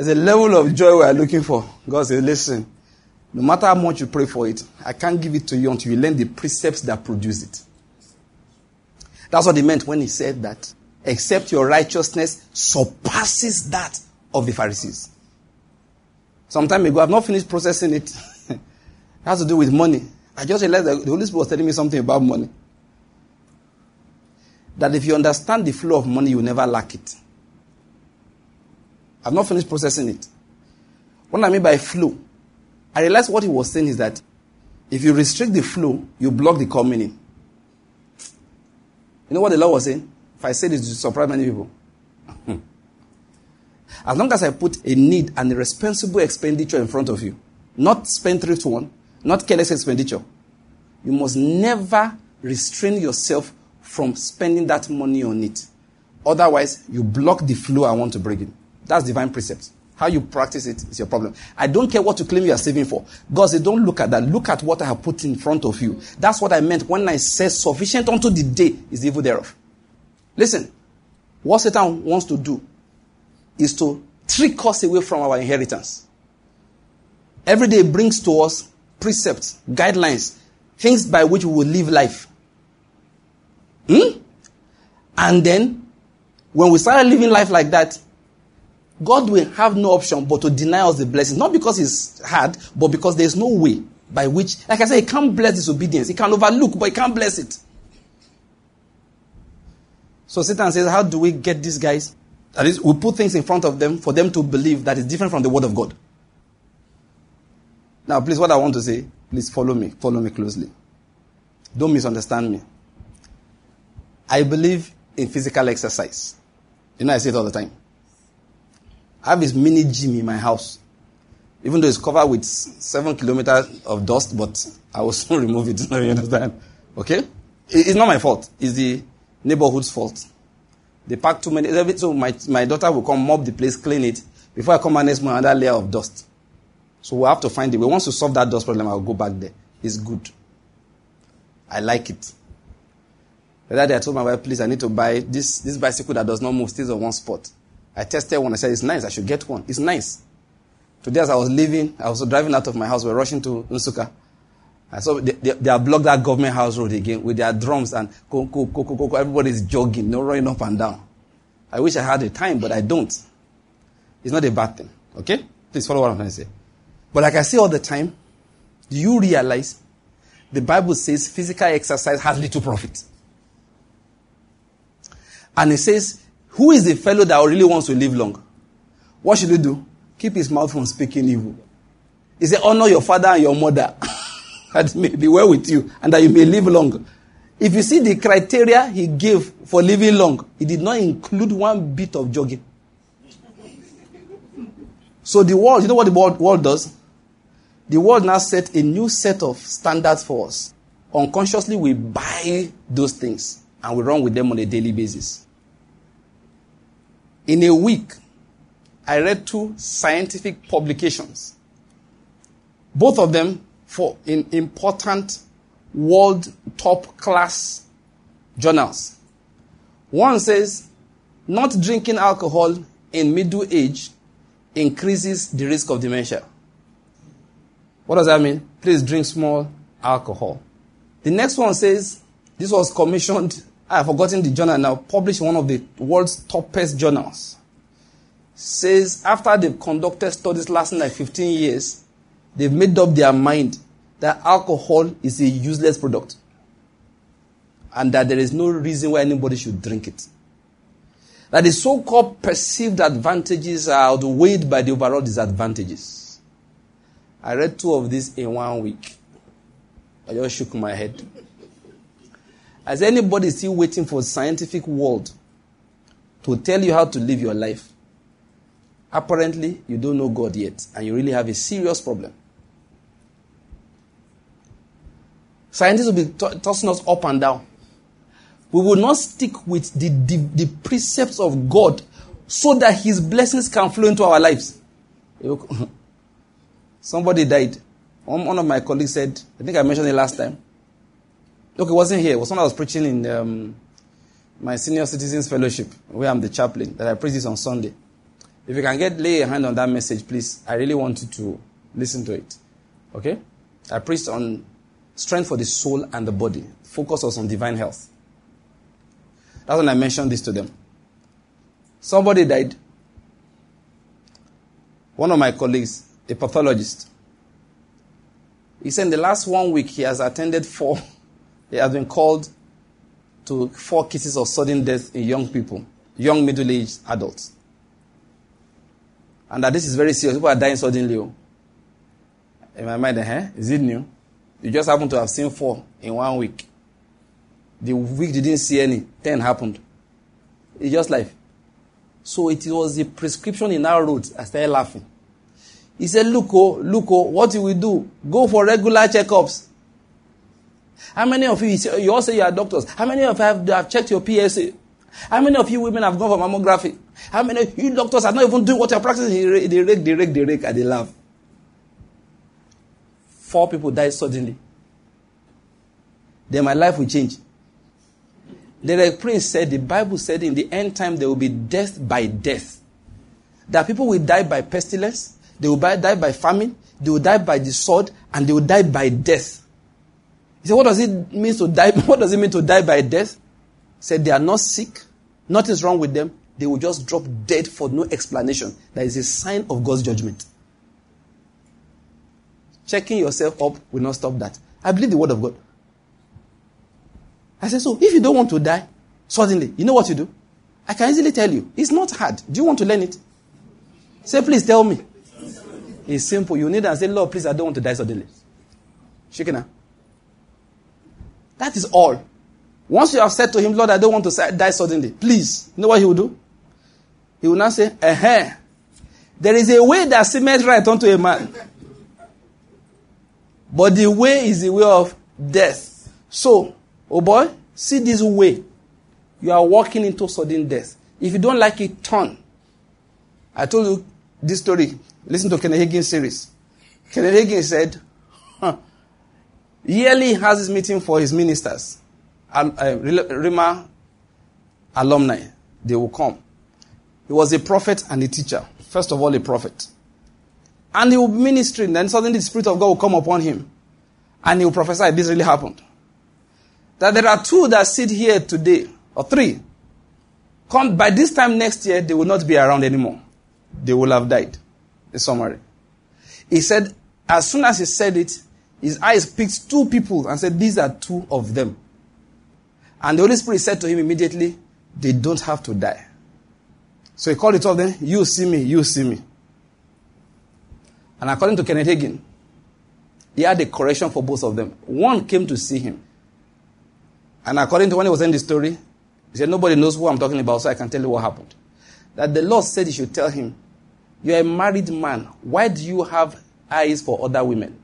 There's a level of joy we are looking for. God says, listen, no matter how much you pray for it, I can't give it to you until you learn the precepts that produce it. That's what he meant when he said that, except your righteousness surpasses that of the Pharisees. Some time ago, I've not finished processing it. it has to do with money. I just realized that the Holy Spirit was telling me something about money. That if you understand the flow of money, you never lack it. I've not finished processing it. What I mean by flow, I realized what he was saying is that if you restrict the flow, you block the coming in. You know what the law was saying? If I say this, to surprise many people. as long as I put a need and a responsible expenditure in front of you, not spendthrift one, not careless expenditure, you must never restrain yourself from spending that money on it. Otherwise, you block the flow I want to bring in. That's divine precept. How you practice it is your problem. I don't care what you claim you are saving for. God said, don't look at that. Look at what I have put in front of you. That's what I meant when I said sufficient unto the day is the evil thereof. Listen, what Satan wants to do is to trick us away from our inheritance. Every day brings to us precepts, guidelines, things by which we will live life. Hmm? And then, when we start living life like that, God will have no option but to deny us the blessings. Not because it's hard, but because there's no way by which, like I said, He can't bless disobedience. He can overlook, but He can't bless it. So Satan says, How do we get these guys? That is, we put things in front of them for them to believe that is different from the Word of God. Now, please, what I want to say, please follow me. Follow me closely. Don't misunderstand me. I believe in physical exercise. You know, I say it all the time. I have this mini gym in my house. Even though it's covered with seven kilometers of dust, but I will soon remove it. you understand? Okay? It's not my fault. It's the neighborhood's fault. They pack too many. So my, my daughter will come mop the place, clean it. Before I come back next morning, another layer of dust. So we'll have to find it. We want to solve that dust problem. I'll go back there. It's good. I like it. The other day I told my wife, please, I need to buy this, this bicycle that does not move, stays on one spot. I tested one. I said, it's nice. I should get one. It's nice. Today, as I was leaving, I was driving out of my house. We are rushing to Nsukka. I saw they, they, they blocked that government house road again with their drums and. Everybody's jogging, no running up and down. I wish I had the time, but I don't. It's not a bad thing. Okay? Please follow what I'm trying to say. But like I say all the time, do you realize the Bible says physical exercise has little profit? And it says who is the fellow that really wants to live long? What should he do? Keep his mouth from speaking evil. He said, honor your father and your mother, that may be well with you, and that you may live long. If you see the criteria he gave for living long, he did not include one bit of jogging. So the world, you know what the world, world does? The world now set a new set of standards for us. Unconsciously, we buy those things and we run with them on a daily basis. In a week, I read two scientific publications, both of them for in important world top class journals. One says not drinking alcohol in middle age increases the risk of dementia. What does that mean? Please drink small alcohol. The next one says this was commissioned, I've forgotten the journal now, published one of the world's toppest journals. Says after they've conducted studies lasting like 15 years, they've made up their mind that alcohol is a useless product and that there is no reason why anybody should drink it. That the so called perceived advantages are outweighed by the overall disadvantages. I read two of these in one week. I just shook my head. As anybody still waiting for scientific world to tell you how to live your life, apparently you don't know God yet, and you really have a serious problem. Scientists will be t- tossing us up and down. We will not stick with the, the, the precepts of God so that His blessings can flow into our lives. Somebody died. One of my colleagues said, I think I mentioned it last time. Look, it wasn't here. It was when I was preaching in um, my senior citizens fellowship, where I'm the chaplain, that I preached this on Sunday. If you can get lay a hand on that message, please. I really want you to listen to it. Okay? I preached on strength for the soul and the body. Focus was on divine health. That's when I mentioned this to them. Somebody died. One of my colleagues, a pathologist, he said in the last one week he has attended four, he has been called to four cases of sudden death in young people, young middle aged adults. And that this is very serious. People are dying suddenly. Oh. In my mind, eh? is it new? You just happen to have seen four in one week. The week you didn't see any, ten happened. It's just life. So it was the prescription in our roads. I started laughing. He said, Look, oh, look, oh, what do we do? Go for regular checkups. How many of you, you all say you are doctors. How many of you have, have checked your PSA? How many of you women have gone for mammography? How many you doctors are not even doing what you're practicing? They rake, they rake, they rake, and they laugh. Four people died suddenly. Then my life will change. The prince said, the Bible said in the end time there will be death by death. That people will die by pestilence, they will die by famine, they will die by the sword, and they will die by death. He said, What does it mean to die? What does it mean to die by death? He said they are not sick, nothing's wrong with them, they will just drop dead for no explanation. That is a sign of God's judgment. Checking yourself up will not stop that. I believe the word of God. I said, so if you don't want to die suddenly, you know what you do? I can easily tell you. It's not hard. Do you want to learn it? Say, please tell me. It's simple. You need to say, Lord, please, I don't want to die suddenly. Shikina. That is all. Once you have said to him, Lord, I don't want to die suddenly, please, you know what he will do? He will now say, eh, there is a way that seemeth right unto a man. But the way is the way of death. So, oh boy, see this way. You are walking into sudden death. If you don't like it, turn. I told you this story. Listen to Kenneth Hagin series. Kenneth Hagin said, huh, yearly he has his meeting for his ministers. Uh, Rhema alumni, they will come. He was a prophet and a teacher. First of all, a prophet. And he will be ministering. Then suddenly the Spirit of God will come upon him. And he will prophesy. This really happened. That there are two that sit here today, or three. Come by this time next year, they will not be around anymore. They will have died. The summary. He said, as soon as he said it, his eyes picked two people and said, These are two of them. And the Holy Spirit said to him immediately, They don't have to die. So he called it of them, You see me, you see me. And according to Kenneth Hagin, he had a correction for both of them. One came to see him. And according to when he was in the story, he said, Nobody knows who I'm talking about, so I can tell you what happened. That the Lord said he should tell him, You're a married man. Why do you have eyes for other women?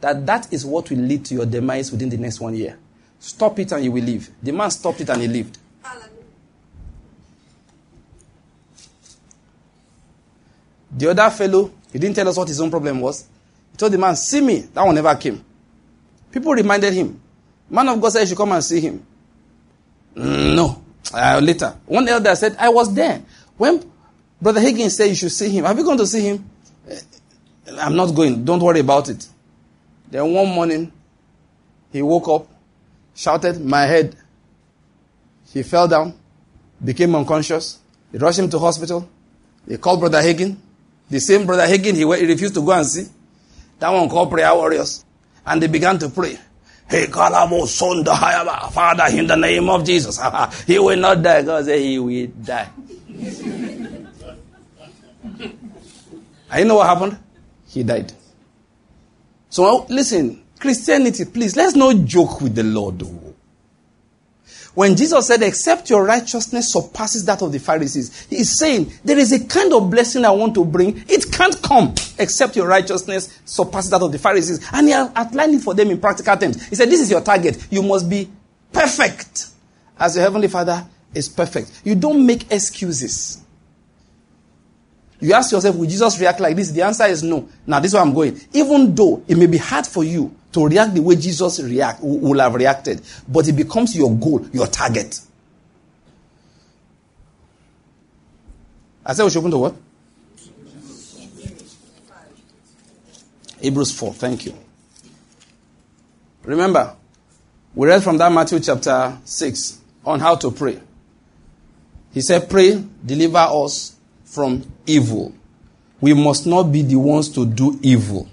That that is what will lead to your demise within the next one year. Stop it and you will leave. The man stopped it and he lived. The other fellow, he didn't tell us what his own problem was. He told the man, See me. That one never came. People reminded him. Man of God said you should come and see him. Mm, no. Uh, later. One elder said, I was there. When Brother Higgins said you should see him, have you gone to see him? Uh, I'm not going. Don't worry about it. Then one morning, he woke up, shouted, My head. He fell down, became unconscious. They rushed him to hospital. They called Brother Higgins. The same Brother Higgins he, refused to go and see. That one called prayer warriors. And they began to pray. Hey, Father, in the name of Jesus. he will not die. God said he will die. you know what happened? He died. So listen, Christianity, please, let's not joke with the Lord. Though. When Jesus said, except your righteousness surpasses that of the Pharisees, he's saying, there is a kind of blessing I want to bring. It can't come except your righteousness surpasses that of the Pharisees. And he outlined it for them in practical terms. He said, this is your target. You must be perfect as your heavenly Father is perfect. You don't make excuses. You ask yourself, will Jesus react like this? The answer is no. Now, this is where I'm going. Even though it may be hard for you to react the way Jesus react, will have reacted, but it becomes your goal, your target. I said we should open to what? Hebrews 4. Thank you. Remember, we read from that Matthew chapter 6 on how to pray. He said, Pray, deliver us from evil. We must not be the ones to do evil.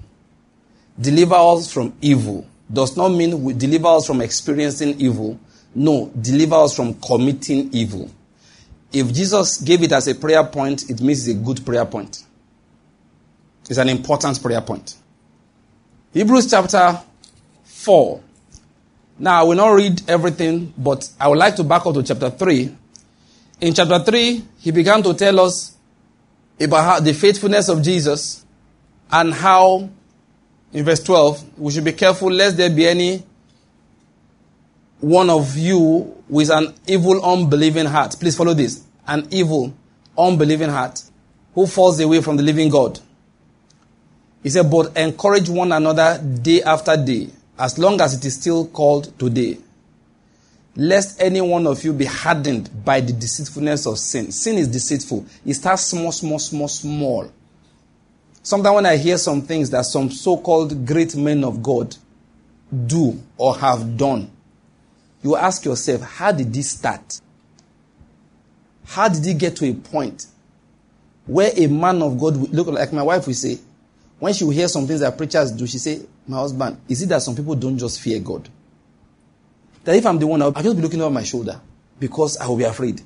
Deliver us from evil does not mean we deliver us from experiencing evil. No, deliver us from committing evil. If Jesus gave it as a prayer point, it means it's a good prayer point. It's an important prayer point. Hebrews chapter 4. Now, I will not read everything, but I would like to back up to chapter 3. In chapter 3, he began to tell us about the faithfulness of Jesus and how, in verse 12, we should be careful lest there be any one of you with an evil, unbelieving heart. Please follow this. An evil, unbelieving heart who falls away from the living God. He said, but encourage one another day after day, as long as it is still called today, lest any one of you be hardened by the deceitfulness of sin. Sin is deceitful. It starts small, small, small, small. Sometimes when I hear some things that some so called great men of God do or have done, you ask yourself, how did this start? How did he get to a point where a man of God, look like my wife will say, when she will hear some things that preachers do, she say, my husband, is it that some people don't just fear God? That if I'm the one, I'll, just be looking over my shoulder because I will be afraid.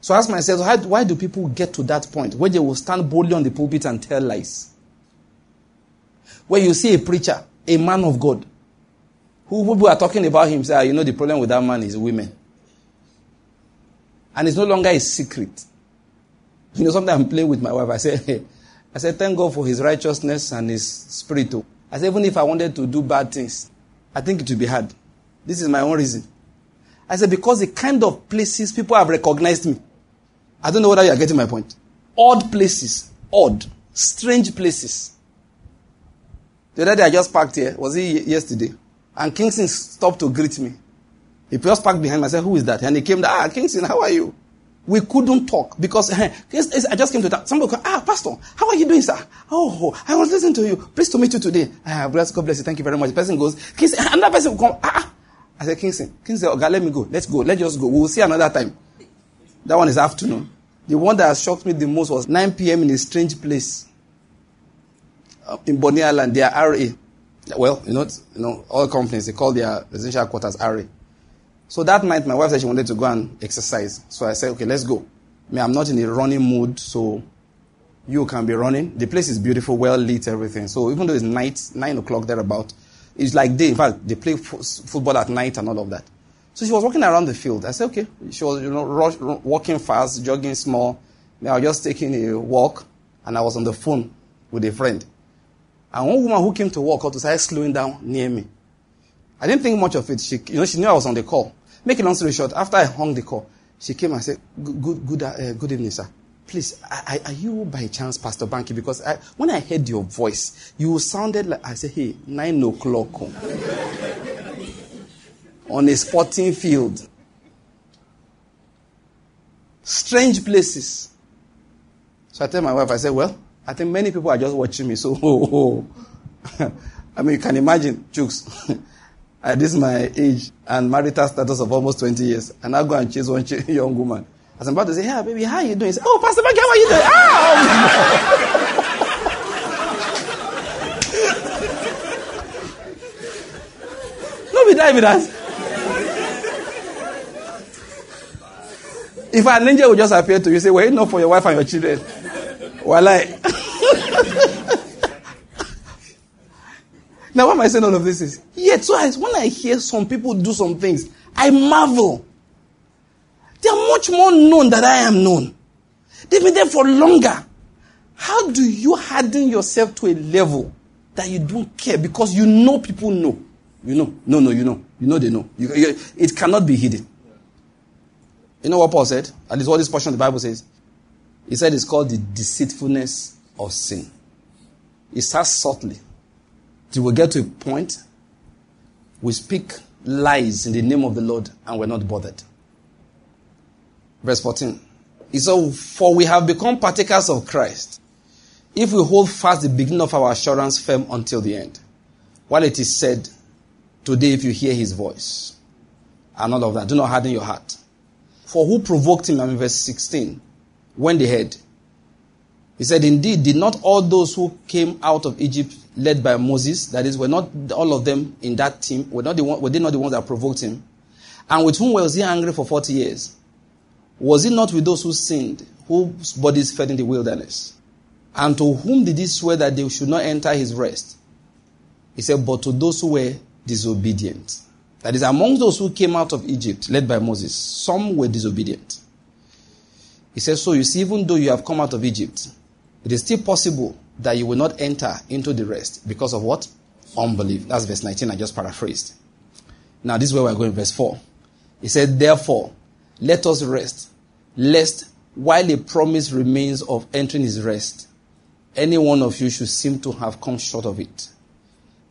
So I ask myself, why do people get to that point where they will stand boldly on the pulpit and tell lies? Where you see a preacher, a man of God, who people are talking about him say, ah, you know, the problem with that man is women. And it's no longer a secret. You know, sometimes I'm playing with my wife. I say, I said, thank God for his righteousness and his spirit. I said, even if I wanted to do bad things, I think it would be hard. This is my own reason. I said, because the kind of places people have recognized me. I don't know whether you are getting my point. Odd places. Odd. Strange places. The other day I just parked here. Was it yesterday? And Kingston stopped to greet me. He just parked behind me. I said, who is that? And he came, ah, Kingston, how are you? We couldn't talk because eh, I just came to that. Somebody called, ah, Pastor, how are you doing, sir? Oh, I was listening to you. Pleased to meet you today. Ah, bless, God bless you. Thank you very much. The person goes, Kingston, another person will come, ah, ah. I said, Kingston, Kingston, okay, let me go. Let's go. Let's just go. We'll see another time. That one is afternoon. The one that shocked me the most was 9 p.m. in a strange place uh, in Bonny Island. They are RA. Well, you know, you know, all companies, they call their residential quarters RA. So that night, my wife said she wanted to go and exercise. So I said, okay, let's go. Mean, I'm not in a running mood, so You can be running. The place is beautiful, well lit, everything. So even though it's night, nine o'clock thereabout, it's like day. In fact, they play football at night and all of that. So she was walking around the field. I said, okay. She was, you know, rush, walking fast, jogging small. I was just taking a walk, and I was on the phone with a friend. And one woman who came to walk out started slowing down near me. I didn't think much of it. She, you know, she knew I was on the call. Make a long story short, after I hung the call, she came and said, "Good, good, good, uh, good evening, sir. Please, are you by chance Pastor Banky? Because I, when I heard your voice, you sounded like I said, "Hey, nine o'clock on a sporting field, strange places." So I tell my wife, I said, "Well, I think many people are just watching me. So, oh, oh. I mean, you can imagine, jokes." At this my age and marital status of almost 20 years, and I go and chase one young woman. As I'm about to say, "Hey, baby, how you doing?" "Oh, Pastor Banky, how are you doing?" Ah! be that, be that. If an angel would just appear to you, say, "Well, enough for your wife and your children." Well, I. now, why am I saying all of this? Is yet, so as when I hear some people do some things, I marvel. They are much more known than I am known. They've been there for longer. How do you harden yourself to a level that you don't care because you know people know? You know. No, no, you know. You know they know. You, you, it cannot be hidden. You know what Paul said? At least what this portion of the Bible says. He said it's called the deceitfulness of sin. It starts subtly. Till we get to a point, we speak lies in the name of the Lord and we're not bothered. Verse 14. He said, For we have become partakers of Christ if we hold fast the beginning of our assurance firm until the end. While it is said, Today, if you hear his voice, and all of that, do not harden your heart. For who provoked him? I mean, verse 16 when they heard. He said, Indeed, did not all those who came out of Egypt led by Moses, that is, were not all of them in that team, were, not the one, were they not the ones that provoked him? And with whom was he angry for 40 years? Was it not with those who sinned, whose bodies fed in the wilderness? And to whom did he swear that they should not enter his rest? He said, But to those who were disobedient. That is, among those who came out of Egypt, led by Moses, some were disobedient. He says, So you see, even though you have come out of Egypt, it is still possible that you will not enter into the rest because of what? Unbelief. That's verse 19, I just paraphrased. Now, this is where we're going, verse 4. He said, Therefore, let us rest, lest while a promise remains of entering his rest, any one of you should seem to have come short of it.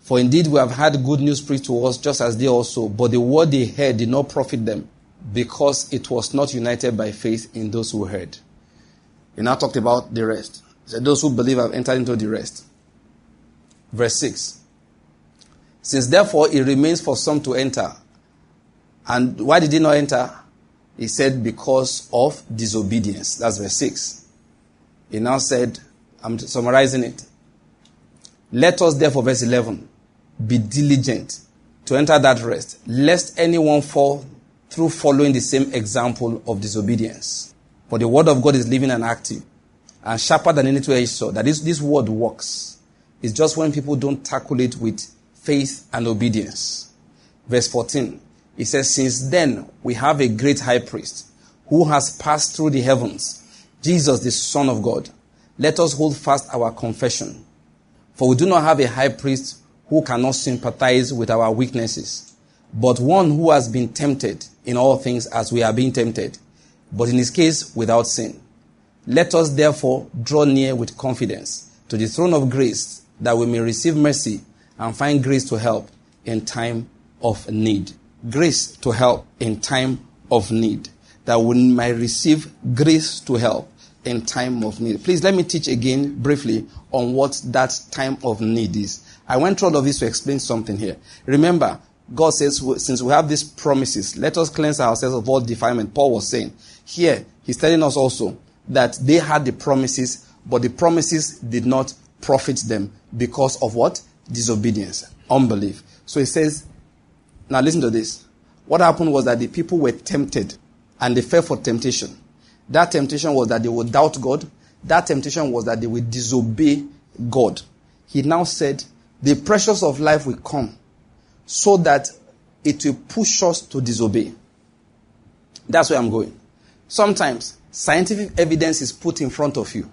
For indeed we have had good news preached to us just as they also, but the word they heard did not profit them because it was not united by faith in those who heard. He now talked about the rest. He said, Those who believe have entered into the rest. Verse 6. Since therefore it remains for some to enter. And why did they not enter? He said, Because of disobedience. That's verse 6. He now said, I'm summarizing it. Let us therefore, verse 11, be diligent to enter that rest, lest anyone fall through following the same example of disobedience. For the word of God is living and active and sharper than any two-edged sword. That is, this word works. It's just when people don't tackle it with faith and obedience. Verse 14. It says, Since then we have a great high priest who has passed through the heavens, Jesus, the Son of God. Let us hold fast our confession. For we do not have a high priest who cannot sympathize with our weaknesses but one who has been tempted in all things as we are being tempted, but in his case without sin. Let us therefore draw near with confidence to the throne of grace that we may receive mercy and find grace to help in time of need. Grace to help in time of need. That we might receive grace to help in time of need. Please let me teach again briefly on what that time of need is. I went through all of this to explain something here. Remember, God says, since we have these promises, let us cleanse ourselves of all defilement. Paul was saying. Here, he's telling us also that they had the promises, but the promises did not profit them because of what? Disobedience, unbelief. So he says, now listen to this. What happened was that the people were tempted and they fell for temptation. That temptation was that they would doubt God, that temptation was that they would disobey God. He now said, the pressures of life will come so that it will push us to disobey. That's where I'm going. Sometimes scientific evidence is put in front of you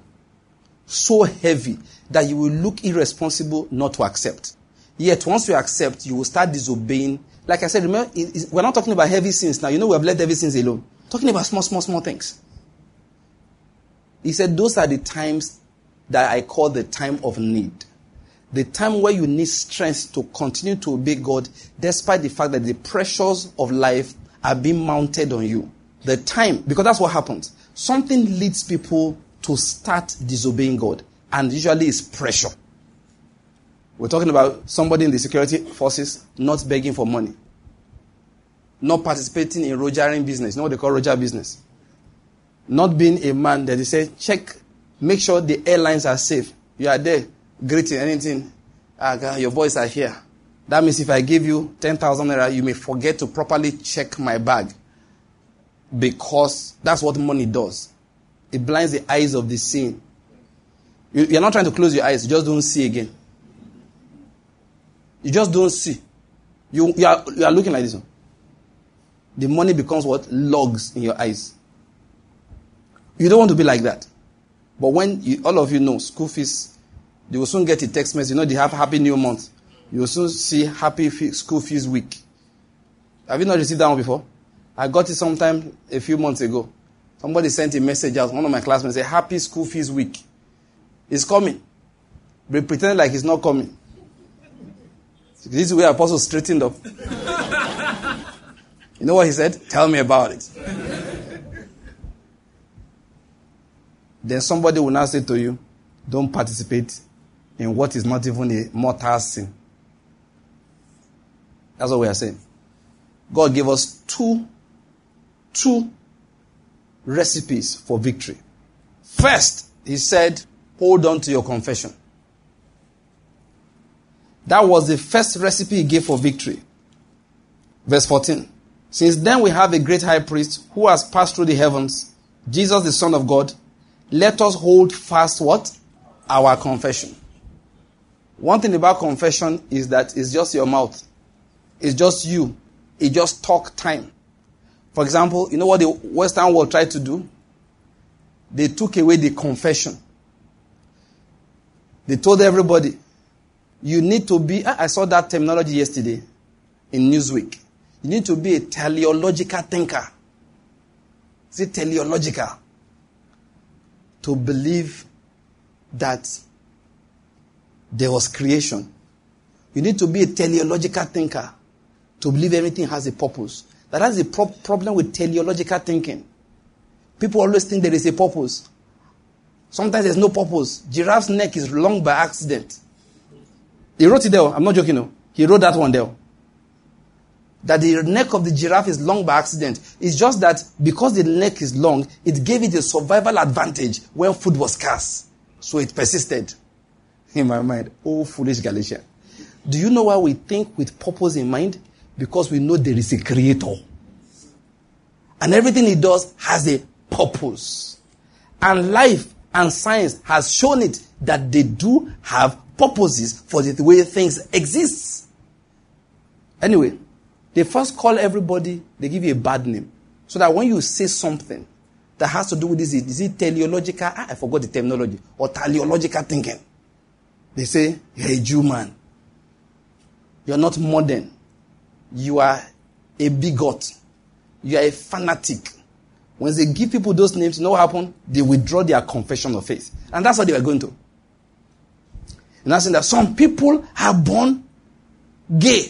so heavy that you will look irresponsible not to accept. Yet once you accept, you will start disobeying. Like I said, remember, we're not talking about heavy sins now. You know, we have left heavy sins alone. Talking about small, small, small things. He said, those are the times that I call the time of need. The time where you need strength to continue to obey God, despite the fact that the pressures of life are being mounted on you. The time, because that's what happens. Something leads people to start disobeying God, and usually it's pressure. We're talking about somebody in the security forces not begging for money, not participating in rogering business. You know what they call roger business? Not being a man that they say, check, make sure the airlines are safe. You are there, greeting anything. Ah, your boys are here. That means if I give you 10,000 naira, you may forget to properly check my bag. Because that's what money does. It blinds the eyes of the seeing. You, are not trying to close your eyes, you just don't see again. You just don't see. You, you, are, you are looking like this one. The money becomes what? Logs in your eyes. You don't want to be like that. But when you, all of you know school fees, you will soon get a text message. You know they have happy new month. You will soon see happy school fees week. Have you not received that one before? I got it sometime a few months ago. Somebody sent a message out. One of my classmates said, Happy school fees week. It's coming. But pretend like it's not coming. This is where Apostle straightened up. you know what he said? Tell me about it. then somebody will now say to you, Don't participate in what is not even a mortal sin. That's what we are saying. God gave us two, two recipes for victory. First, he said, hold on to your confession. That was the first recipe he gave for victory. Verse 14. Since then we have a great high priest who has passed through the heavens, Jesus the Son of God. Let us hold fast what? Our confession. One thing about confession is that it's just your mouth. It's just you. It just talk time. For example, you know what the Western world tried to do? They took away the confession. They told everybody, you need to be, ah, I saw that terminology yesterday in Newsweek. You need to be a teleological thinker. Is it teleological? To believe that there was creation. You need to be a teleological thinker to believe everything has a purpose. That has a pro- problem with teleological thinking. People always think there is a purpose. Sometimes there's no purpose. Giraffe's neck is long by accident. He wrote it there. I'm not joking. No. He wrote that one there. That the neck of the giraffe is long by accident. It's just that because the neck is long, it gave it a survival advantage when food was scarce. So it persisted. In my mind, oh foolish Galatia. Do you know why we think with purpose in mind? Because we know there is a creator. And everything he does has a purpose. And life and science has shown it that they do have purposes for the way things exist. Anyway, they first call everybody, they give you a bad name. So that when you say something that has to do with this, is it teleological? Ah, I forgot the terminology. Or teleological thinking. They say, you're a Jew man. You're not modern. You are a bigot. You are a fanatic. When they give people those names, you know what happened? They withdraw their confession of faith. And that's what they were going to. And I'm saying that some people are born gay.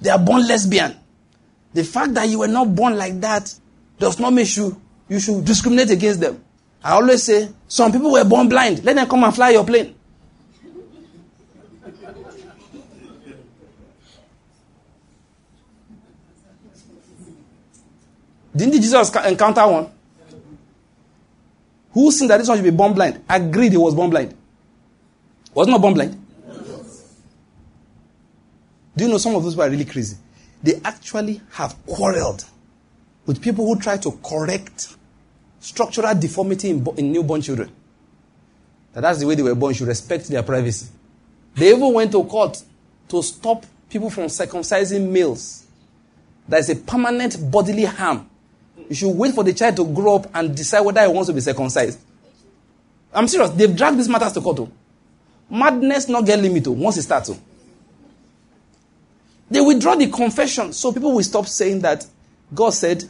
They are born lesbian. The fact that you were not born like that does not make you you should discriminate against them. I always say some people were born blind. Let them come and fly your plane. Didn't Jesus encounter one? Who said that this one should be born blind? Agreed he was born blind. Was not born blind? Do you know some of those people are really crazy? They actually have quarreled with people who try to correct structural deformity in, in newborn children. That that's the way they were born. You should respect their privacy. They even went to court to stop people from circumcising males. That is a permanent bodily harm. You should wait for the child to grow up and decide whether he wants to be circumcised. I'm serious. They've dragged these matters to court. Oh. Madness not get limit oh, once it starts. Oh. They withdraw the confession so people will stop saying that God said,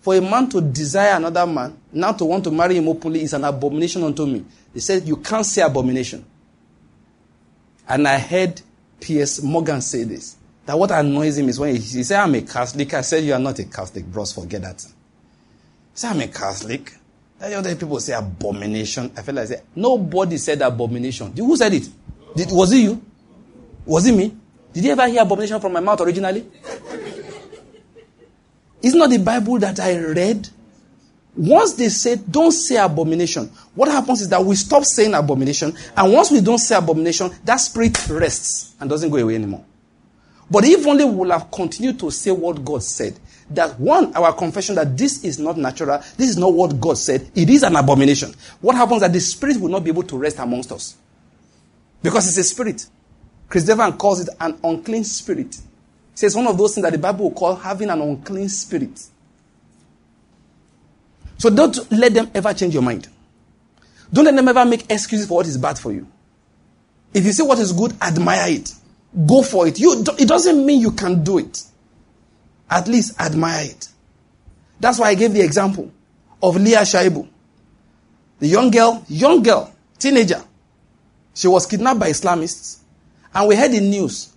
for a man to desire another man, now to want to marry him openly is an abomination unto me. They said, you can't say abomination. And I heard Piers Morgan say this. That what annoys him is when he, he said, I'm a Catholic. I said, you are not a Catholic, bros. Forget that. He said, I'm a Catholic. Then other people say abomination. I felt like I said, nobody said abomination. Who said it? Did, was it you? Was it me? Did you ever hear abomination from my mouth originally? It's not the Bible that I read. Once they said, don't say abomination, what happens is that we stop saying abomination, and once we don't say abomination, that spirit rests and doesn't go away anymore. But if only we will have continued to say what God said, that one, our confession that this is not natural, this is not what God said, it is an abomination. What happens that the spirit will not be able to rest amongst us. Because it's a spirit. Chris Devan calls it an unclean spirit. He says one of those things that the Bible will call having an unclean spirit. So don't let them ever change your mind. Don't let them ever make excuses for what is bad for you. If you see what is good, admire it. Go for it. You, it doesn't mean you can do it. At least admire it. That's why I gave the example of Leah Sharibu. The young girl, young girl, teenager. She was kidnapped by Islamists. And we heard in news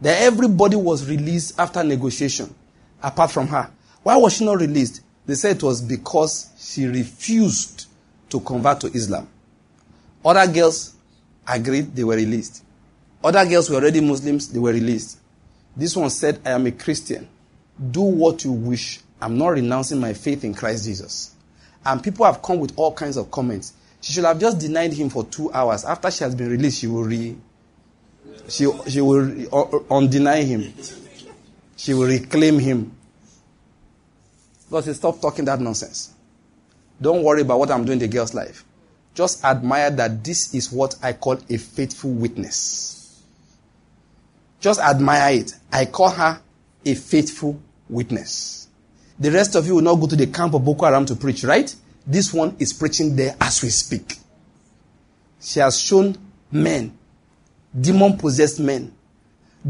that everybody was released after negotiation, apart from her. Why was she not released? They said it was because she refused to convert to Islam. Other girls agreed, they were released. Other girls were already Muslims, they were released. This one said, I am a Christian. Do what you wish. I'm not renouncing my faith in Christ Jesus. And people have come with all kinds of comments. She should have just denied him for two hours. After she has been released, she will re, she, she will re, uh, uh, undeny him. She will reclaim him. Because he stopped talking that nonsense. Don't worry about what I'm doing in the girl's life. Just admire that this is what I call a faithful witness. Just admire it. I call her a faithful witness. The rest of you will not go to the camp of Boko Haram to preach, right? This one is preaching there as we speak. She has shown men, demon possessed men,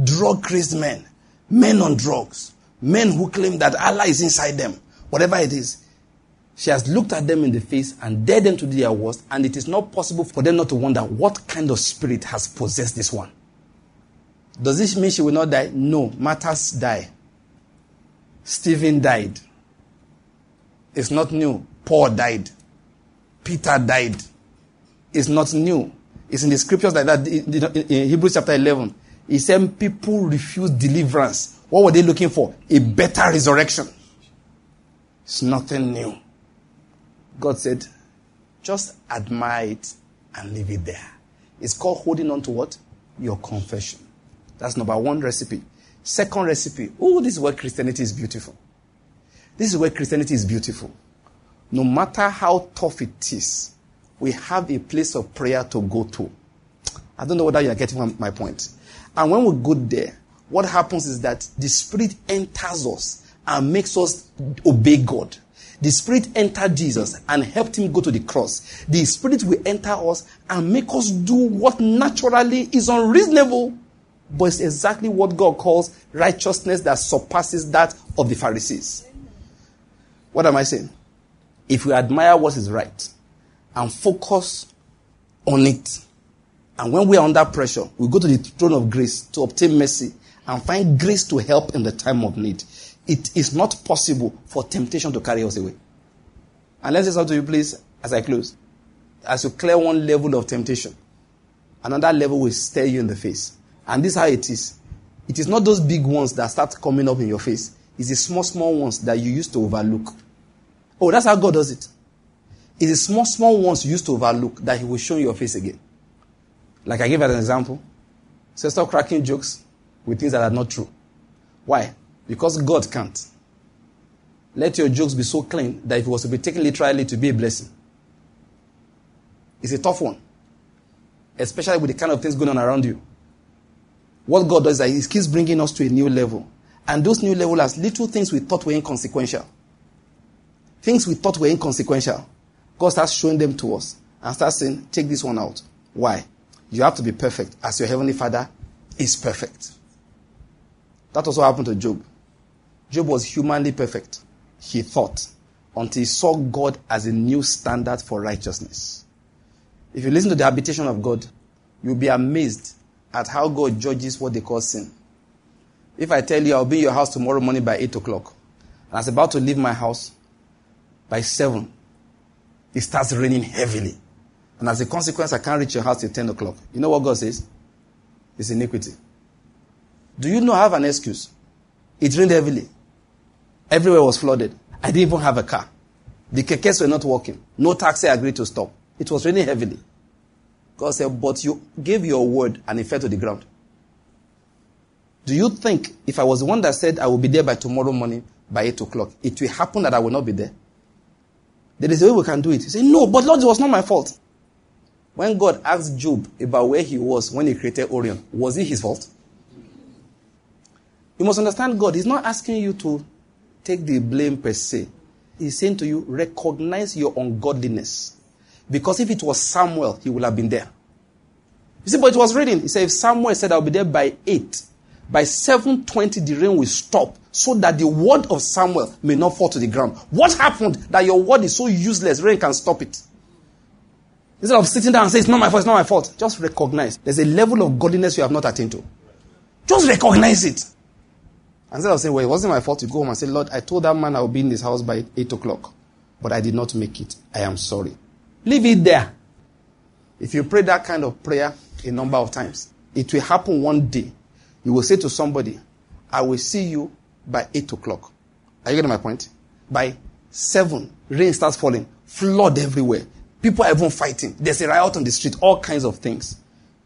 drug crazed men, men on drugs, men who claim that Allah is inside them, whatever it is. She has looked at them in the face and dared them to do their worst, and it is not possible for them not to wonder what kind of spirit has possessed this one. Does this mean she will not die? No. Martyrs die. Stephen died. It's not new. Paul died. Peter died. It's not new. It's in the scriptures like that. In Hebrews chapter 11, he said people refuse deliverance. What were they looking for? A better resurrection. It's nothing new. God said, just admire it and leave it there. It's called holding on to what? Your confession. That's number one recipe. Second recipe. Oh, this is where Christianity is beautiful. This is where Christianity is beautiful. No matter how tough it is, we have a place of prayer to go to. I don't know whether you are getting my point. And when we go there, what happens is that the Spirit enters us and makes us obey God. The Spirit entered Jesus and helped him go to the cross. The Spirit will enter us and make us do what naturally is unreasonable but it's exactly what God calls righteousness that surpasses that of the Pharisees. What am I saying? If we admire what is right and focus on it, and when we are under pressure, we go to the throne of grace to obtain mercy and find grace to help in the time of need. It is not possible for temptation to carry us away. And let's say something to you, please, as I close. As you clear one level of temptation, another level will stare you in the face. And this is how it is. It is not those big ones that start coming up in your face. It's the small, small ones that you used to overlook. Oh, that's how God does it. It's the small, small ones you used to overlook that He will show your face again. Like I gave as an example. So stop cracking jokes with things that are not true. Why? Because God can't. let your jokes be so clean that if it was to be taken literally to be a blessing. It's a tough one, especially with the kind of things going on around you. What God does is that He keeps bringing us to a new level. And those new levels are little things we thought were inconsequential. Things we thought were inconsequential. God starts showing them to us and starts saying, take this one out. Why? You have to be perfect as your heavenly father is perfect. That was what happened to Job. Job was humanly perfect, he thought, until he saw God as a new standard for righteousness. If you listen to the habitation of God, you'll be amazed at how God judges what they call sin. If I tell you I'll be in your house tomorrow morning by 8 o'clock, and I was about to leave my house by 7, it starts raining heavily. And as a consequence, I can't reach your house till 10 o'clock. You know what God says? It's iniquity. Do you not have an excuse? It rained heavily. Everywhere was flooded. I didn't even have a car. The kekes were not working. No taxi agreed to stop. It was raining heavily. God said, But you gave your word and it fell to the ground. Do you think if I was the one that said I will be there by tomorrow morning by 8 o'clock, it will happen that I will not be there? There is a way we can do it. He said, No, but Lord, it was not my fault. When God asked Job about where he was when he created Orion, was it his fault? You must understand God. He's not asking you to take the blame per se. He's saying to you, recognize your ungodliness. Because if it was Samuel, he would have been there. You see, but it was reading. He said, if Samuel said, I'll be there by 8, by 7.20 the rain will stop so that the word of Samuel may not fall to the ground. What happened that your word is so useless, rain can stop it? Instead of sitting down and saying, it's not my fault, it's not my fault. Just recognize. There's a level of godliness you have not attained to. Just recognize it. Instead of saying, well, it wasn't my fault to go home and say, Lord, I told that man I'll be in this house by 8 o'clock, but I did not make it. I am sorry. Leave it there. If you pray that kind of prayer a number of times, it will happen one day. You will say to somebody, I will see you by 8 o'clock. Are you getting my point? By 7, rain starts falling, flood everywhere. People are even fighting. There's a riot on the street, all kinds of things.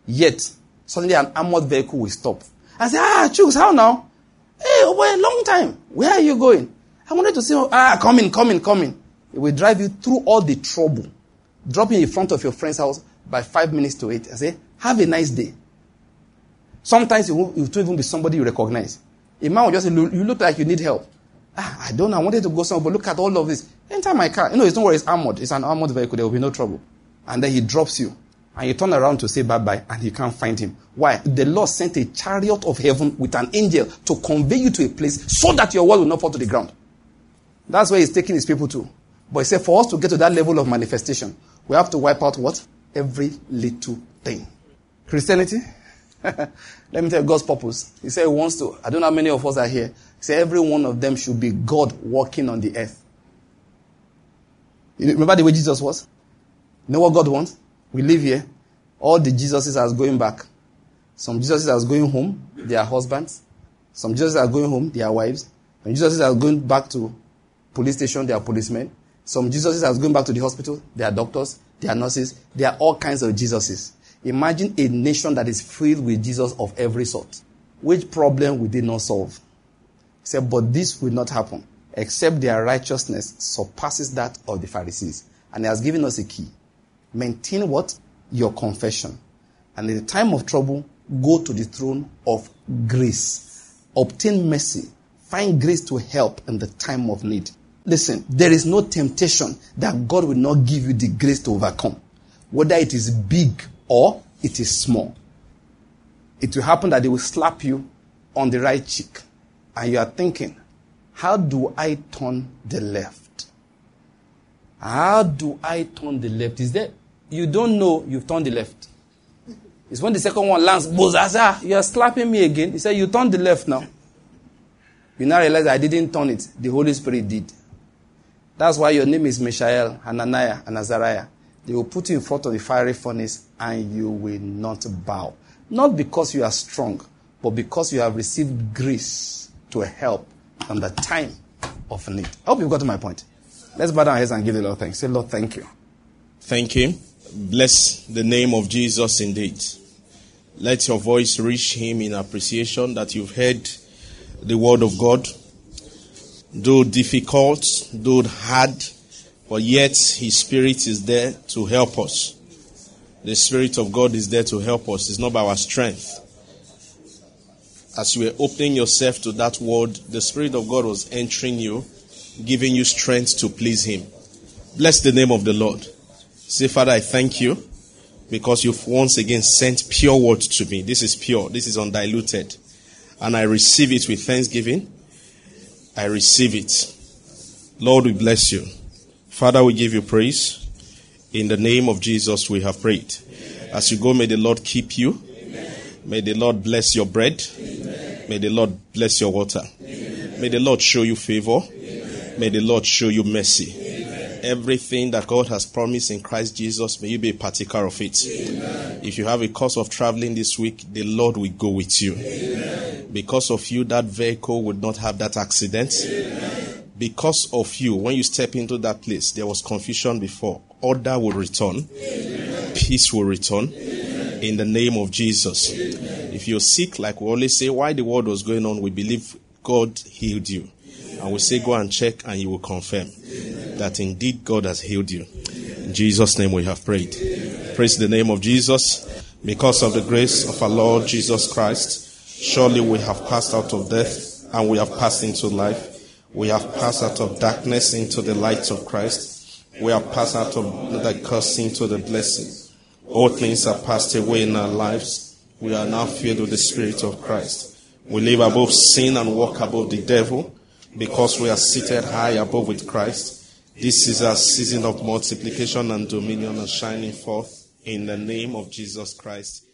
Yet, suddenly an armored vehicle will stop. I say, ah, Chooks, how now? Hey, over a long time. Where are you going? I wanted to say, ah, come in, come in, come in. It will drive you through all the trouble drop in front of your friend's house by five minutes to eight and say, have a nice day. Sometimes it will, it will even be somebody you recognize. A man will just say, you look like you need help. Ah, I don't know. I wanted to go somewhere, but look at all of this. Enter my car. You know, it's not where it's armored. It's an armored vehicle. There will be no trouble. And then he drops you. And you turn around to say bye-bye and you can't find him. Why? The Lord sent a chariot of heaven with an angel to convey you to a place so that your word will not fall to the ground. That's where he's taking his people to. But he said for us to get to that level of manifestation, we have to wipe out what? Every little thing. Christianity? Let me tell you God's purpose. He said he wants to, I don't know how many of us are here. He said every one of them should be God walking on the earth. You remember the way Jesus was? You know what God wants? We live here. All the Jesuses are going back. Some Jesuses are going home, they are husbands. Some Jesuses are going home, they are wives. Some Jesuses are going back to police station, they are policemen. Some Jesuses are going back to the hospital. They are doctors. They are nurses. They are all kinds of Jesuses. Imagine a nation that is filled with Jesus of every sort. Which problem will they not solve? He said, but this will not happen except their righteousness surpasses that of the Pharisees. And he has given us a key. Maintain what? Your confession. And in the time of trouble, go to the throne of grace. Obtain mercy. Find grace to help in the time of need. Listen, there is no temptation that God will not give you the grace to overcome, whether it is big or it is small. It will happen that they will slap you on the right cheek, and you are thinking, How do I turn the left? How do I turn the left? Is that you don't know you've turned the left? It's when the second one lands, Bozaza, you are slapping me again. He said, You turned the left now. You now realize I didn't turn it, the Holy Spirit did. That's why your name is Mishael, Hananiah, and Azariah. They will put you in front of the fiery furnace and you will not bow. Not because you are strong, but because you have received grace to help in the time of need. I hope you've got my point. Let's bow down our heads and give the Lord thanks. Say, Lord, thank you. Thank Him. Bless the name of Jesus indeed. Let your voice reach Him in appreciation that you've heard the word of God though difficult, though hard, but yet His Spirit is there to help us. The Spirit of God is there to help us. It's not by our strength. As you were opening yourself to that word, the Spirit of God was entering you, giving you strength to please Him. Bless the name of the Lord. Say, Father, I thank you because you've once again sent pure word to me. This is pure, this is undiluted. And I receive it with thanksgiving. I receive it. Lord, we bless you. Father, we give you praise. In the name of Jesus, we have prayed. As you go, may the Lord keep you. May the Lord bless your bread. May the Lord bless your water. May the Lord show you favor. May the Lord show you mercy. Everything that God has promised in Christ Jesus, may you be a partaker of it. If you have a course of traveling this week, the Lord will go with you. Because of you, that vehicle would not have that accident. Because of you, when you step into that place, there was confusion before. Order will return. Peace will return. In the name of Jesus. If you're sick, like we always say, why the world was going on, we believe God healed you. And we say, go and check, and you will confirm that indeed God has healed you. In Jesus' name we have prayed. Praise the name of Jesus. Because of the grace of our Lord Jesus Christ, surely we have passed out of death and we have passed into life. We have passed out of darkness into the light of Christ. We have passed out of the curse into the blessing. All things are passed away in our lives. We are now filled with the Spirit of Christ. We live above sin and walk above the devil because we are seated high above with Christ. This is a season of multiplication and dominion and shining forth in the name of Jesus Christ.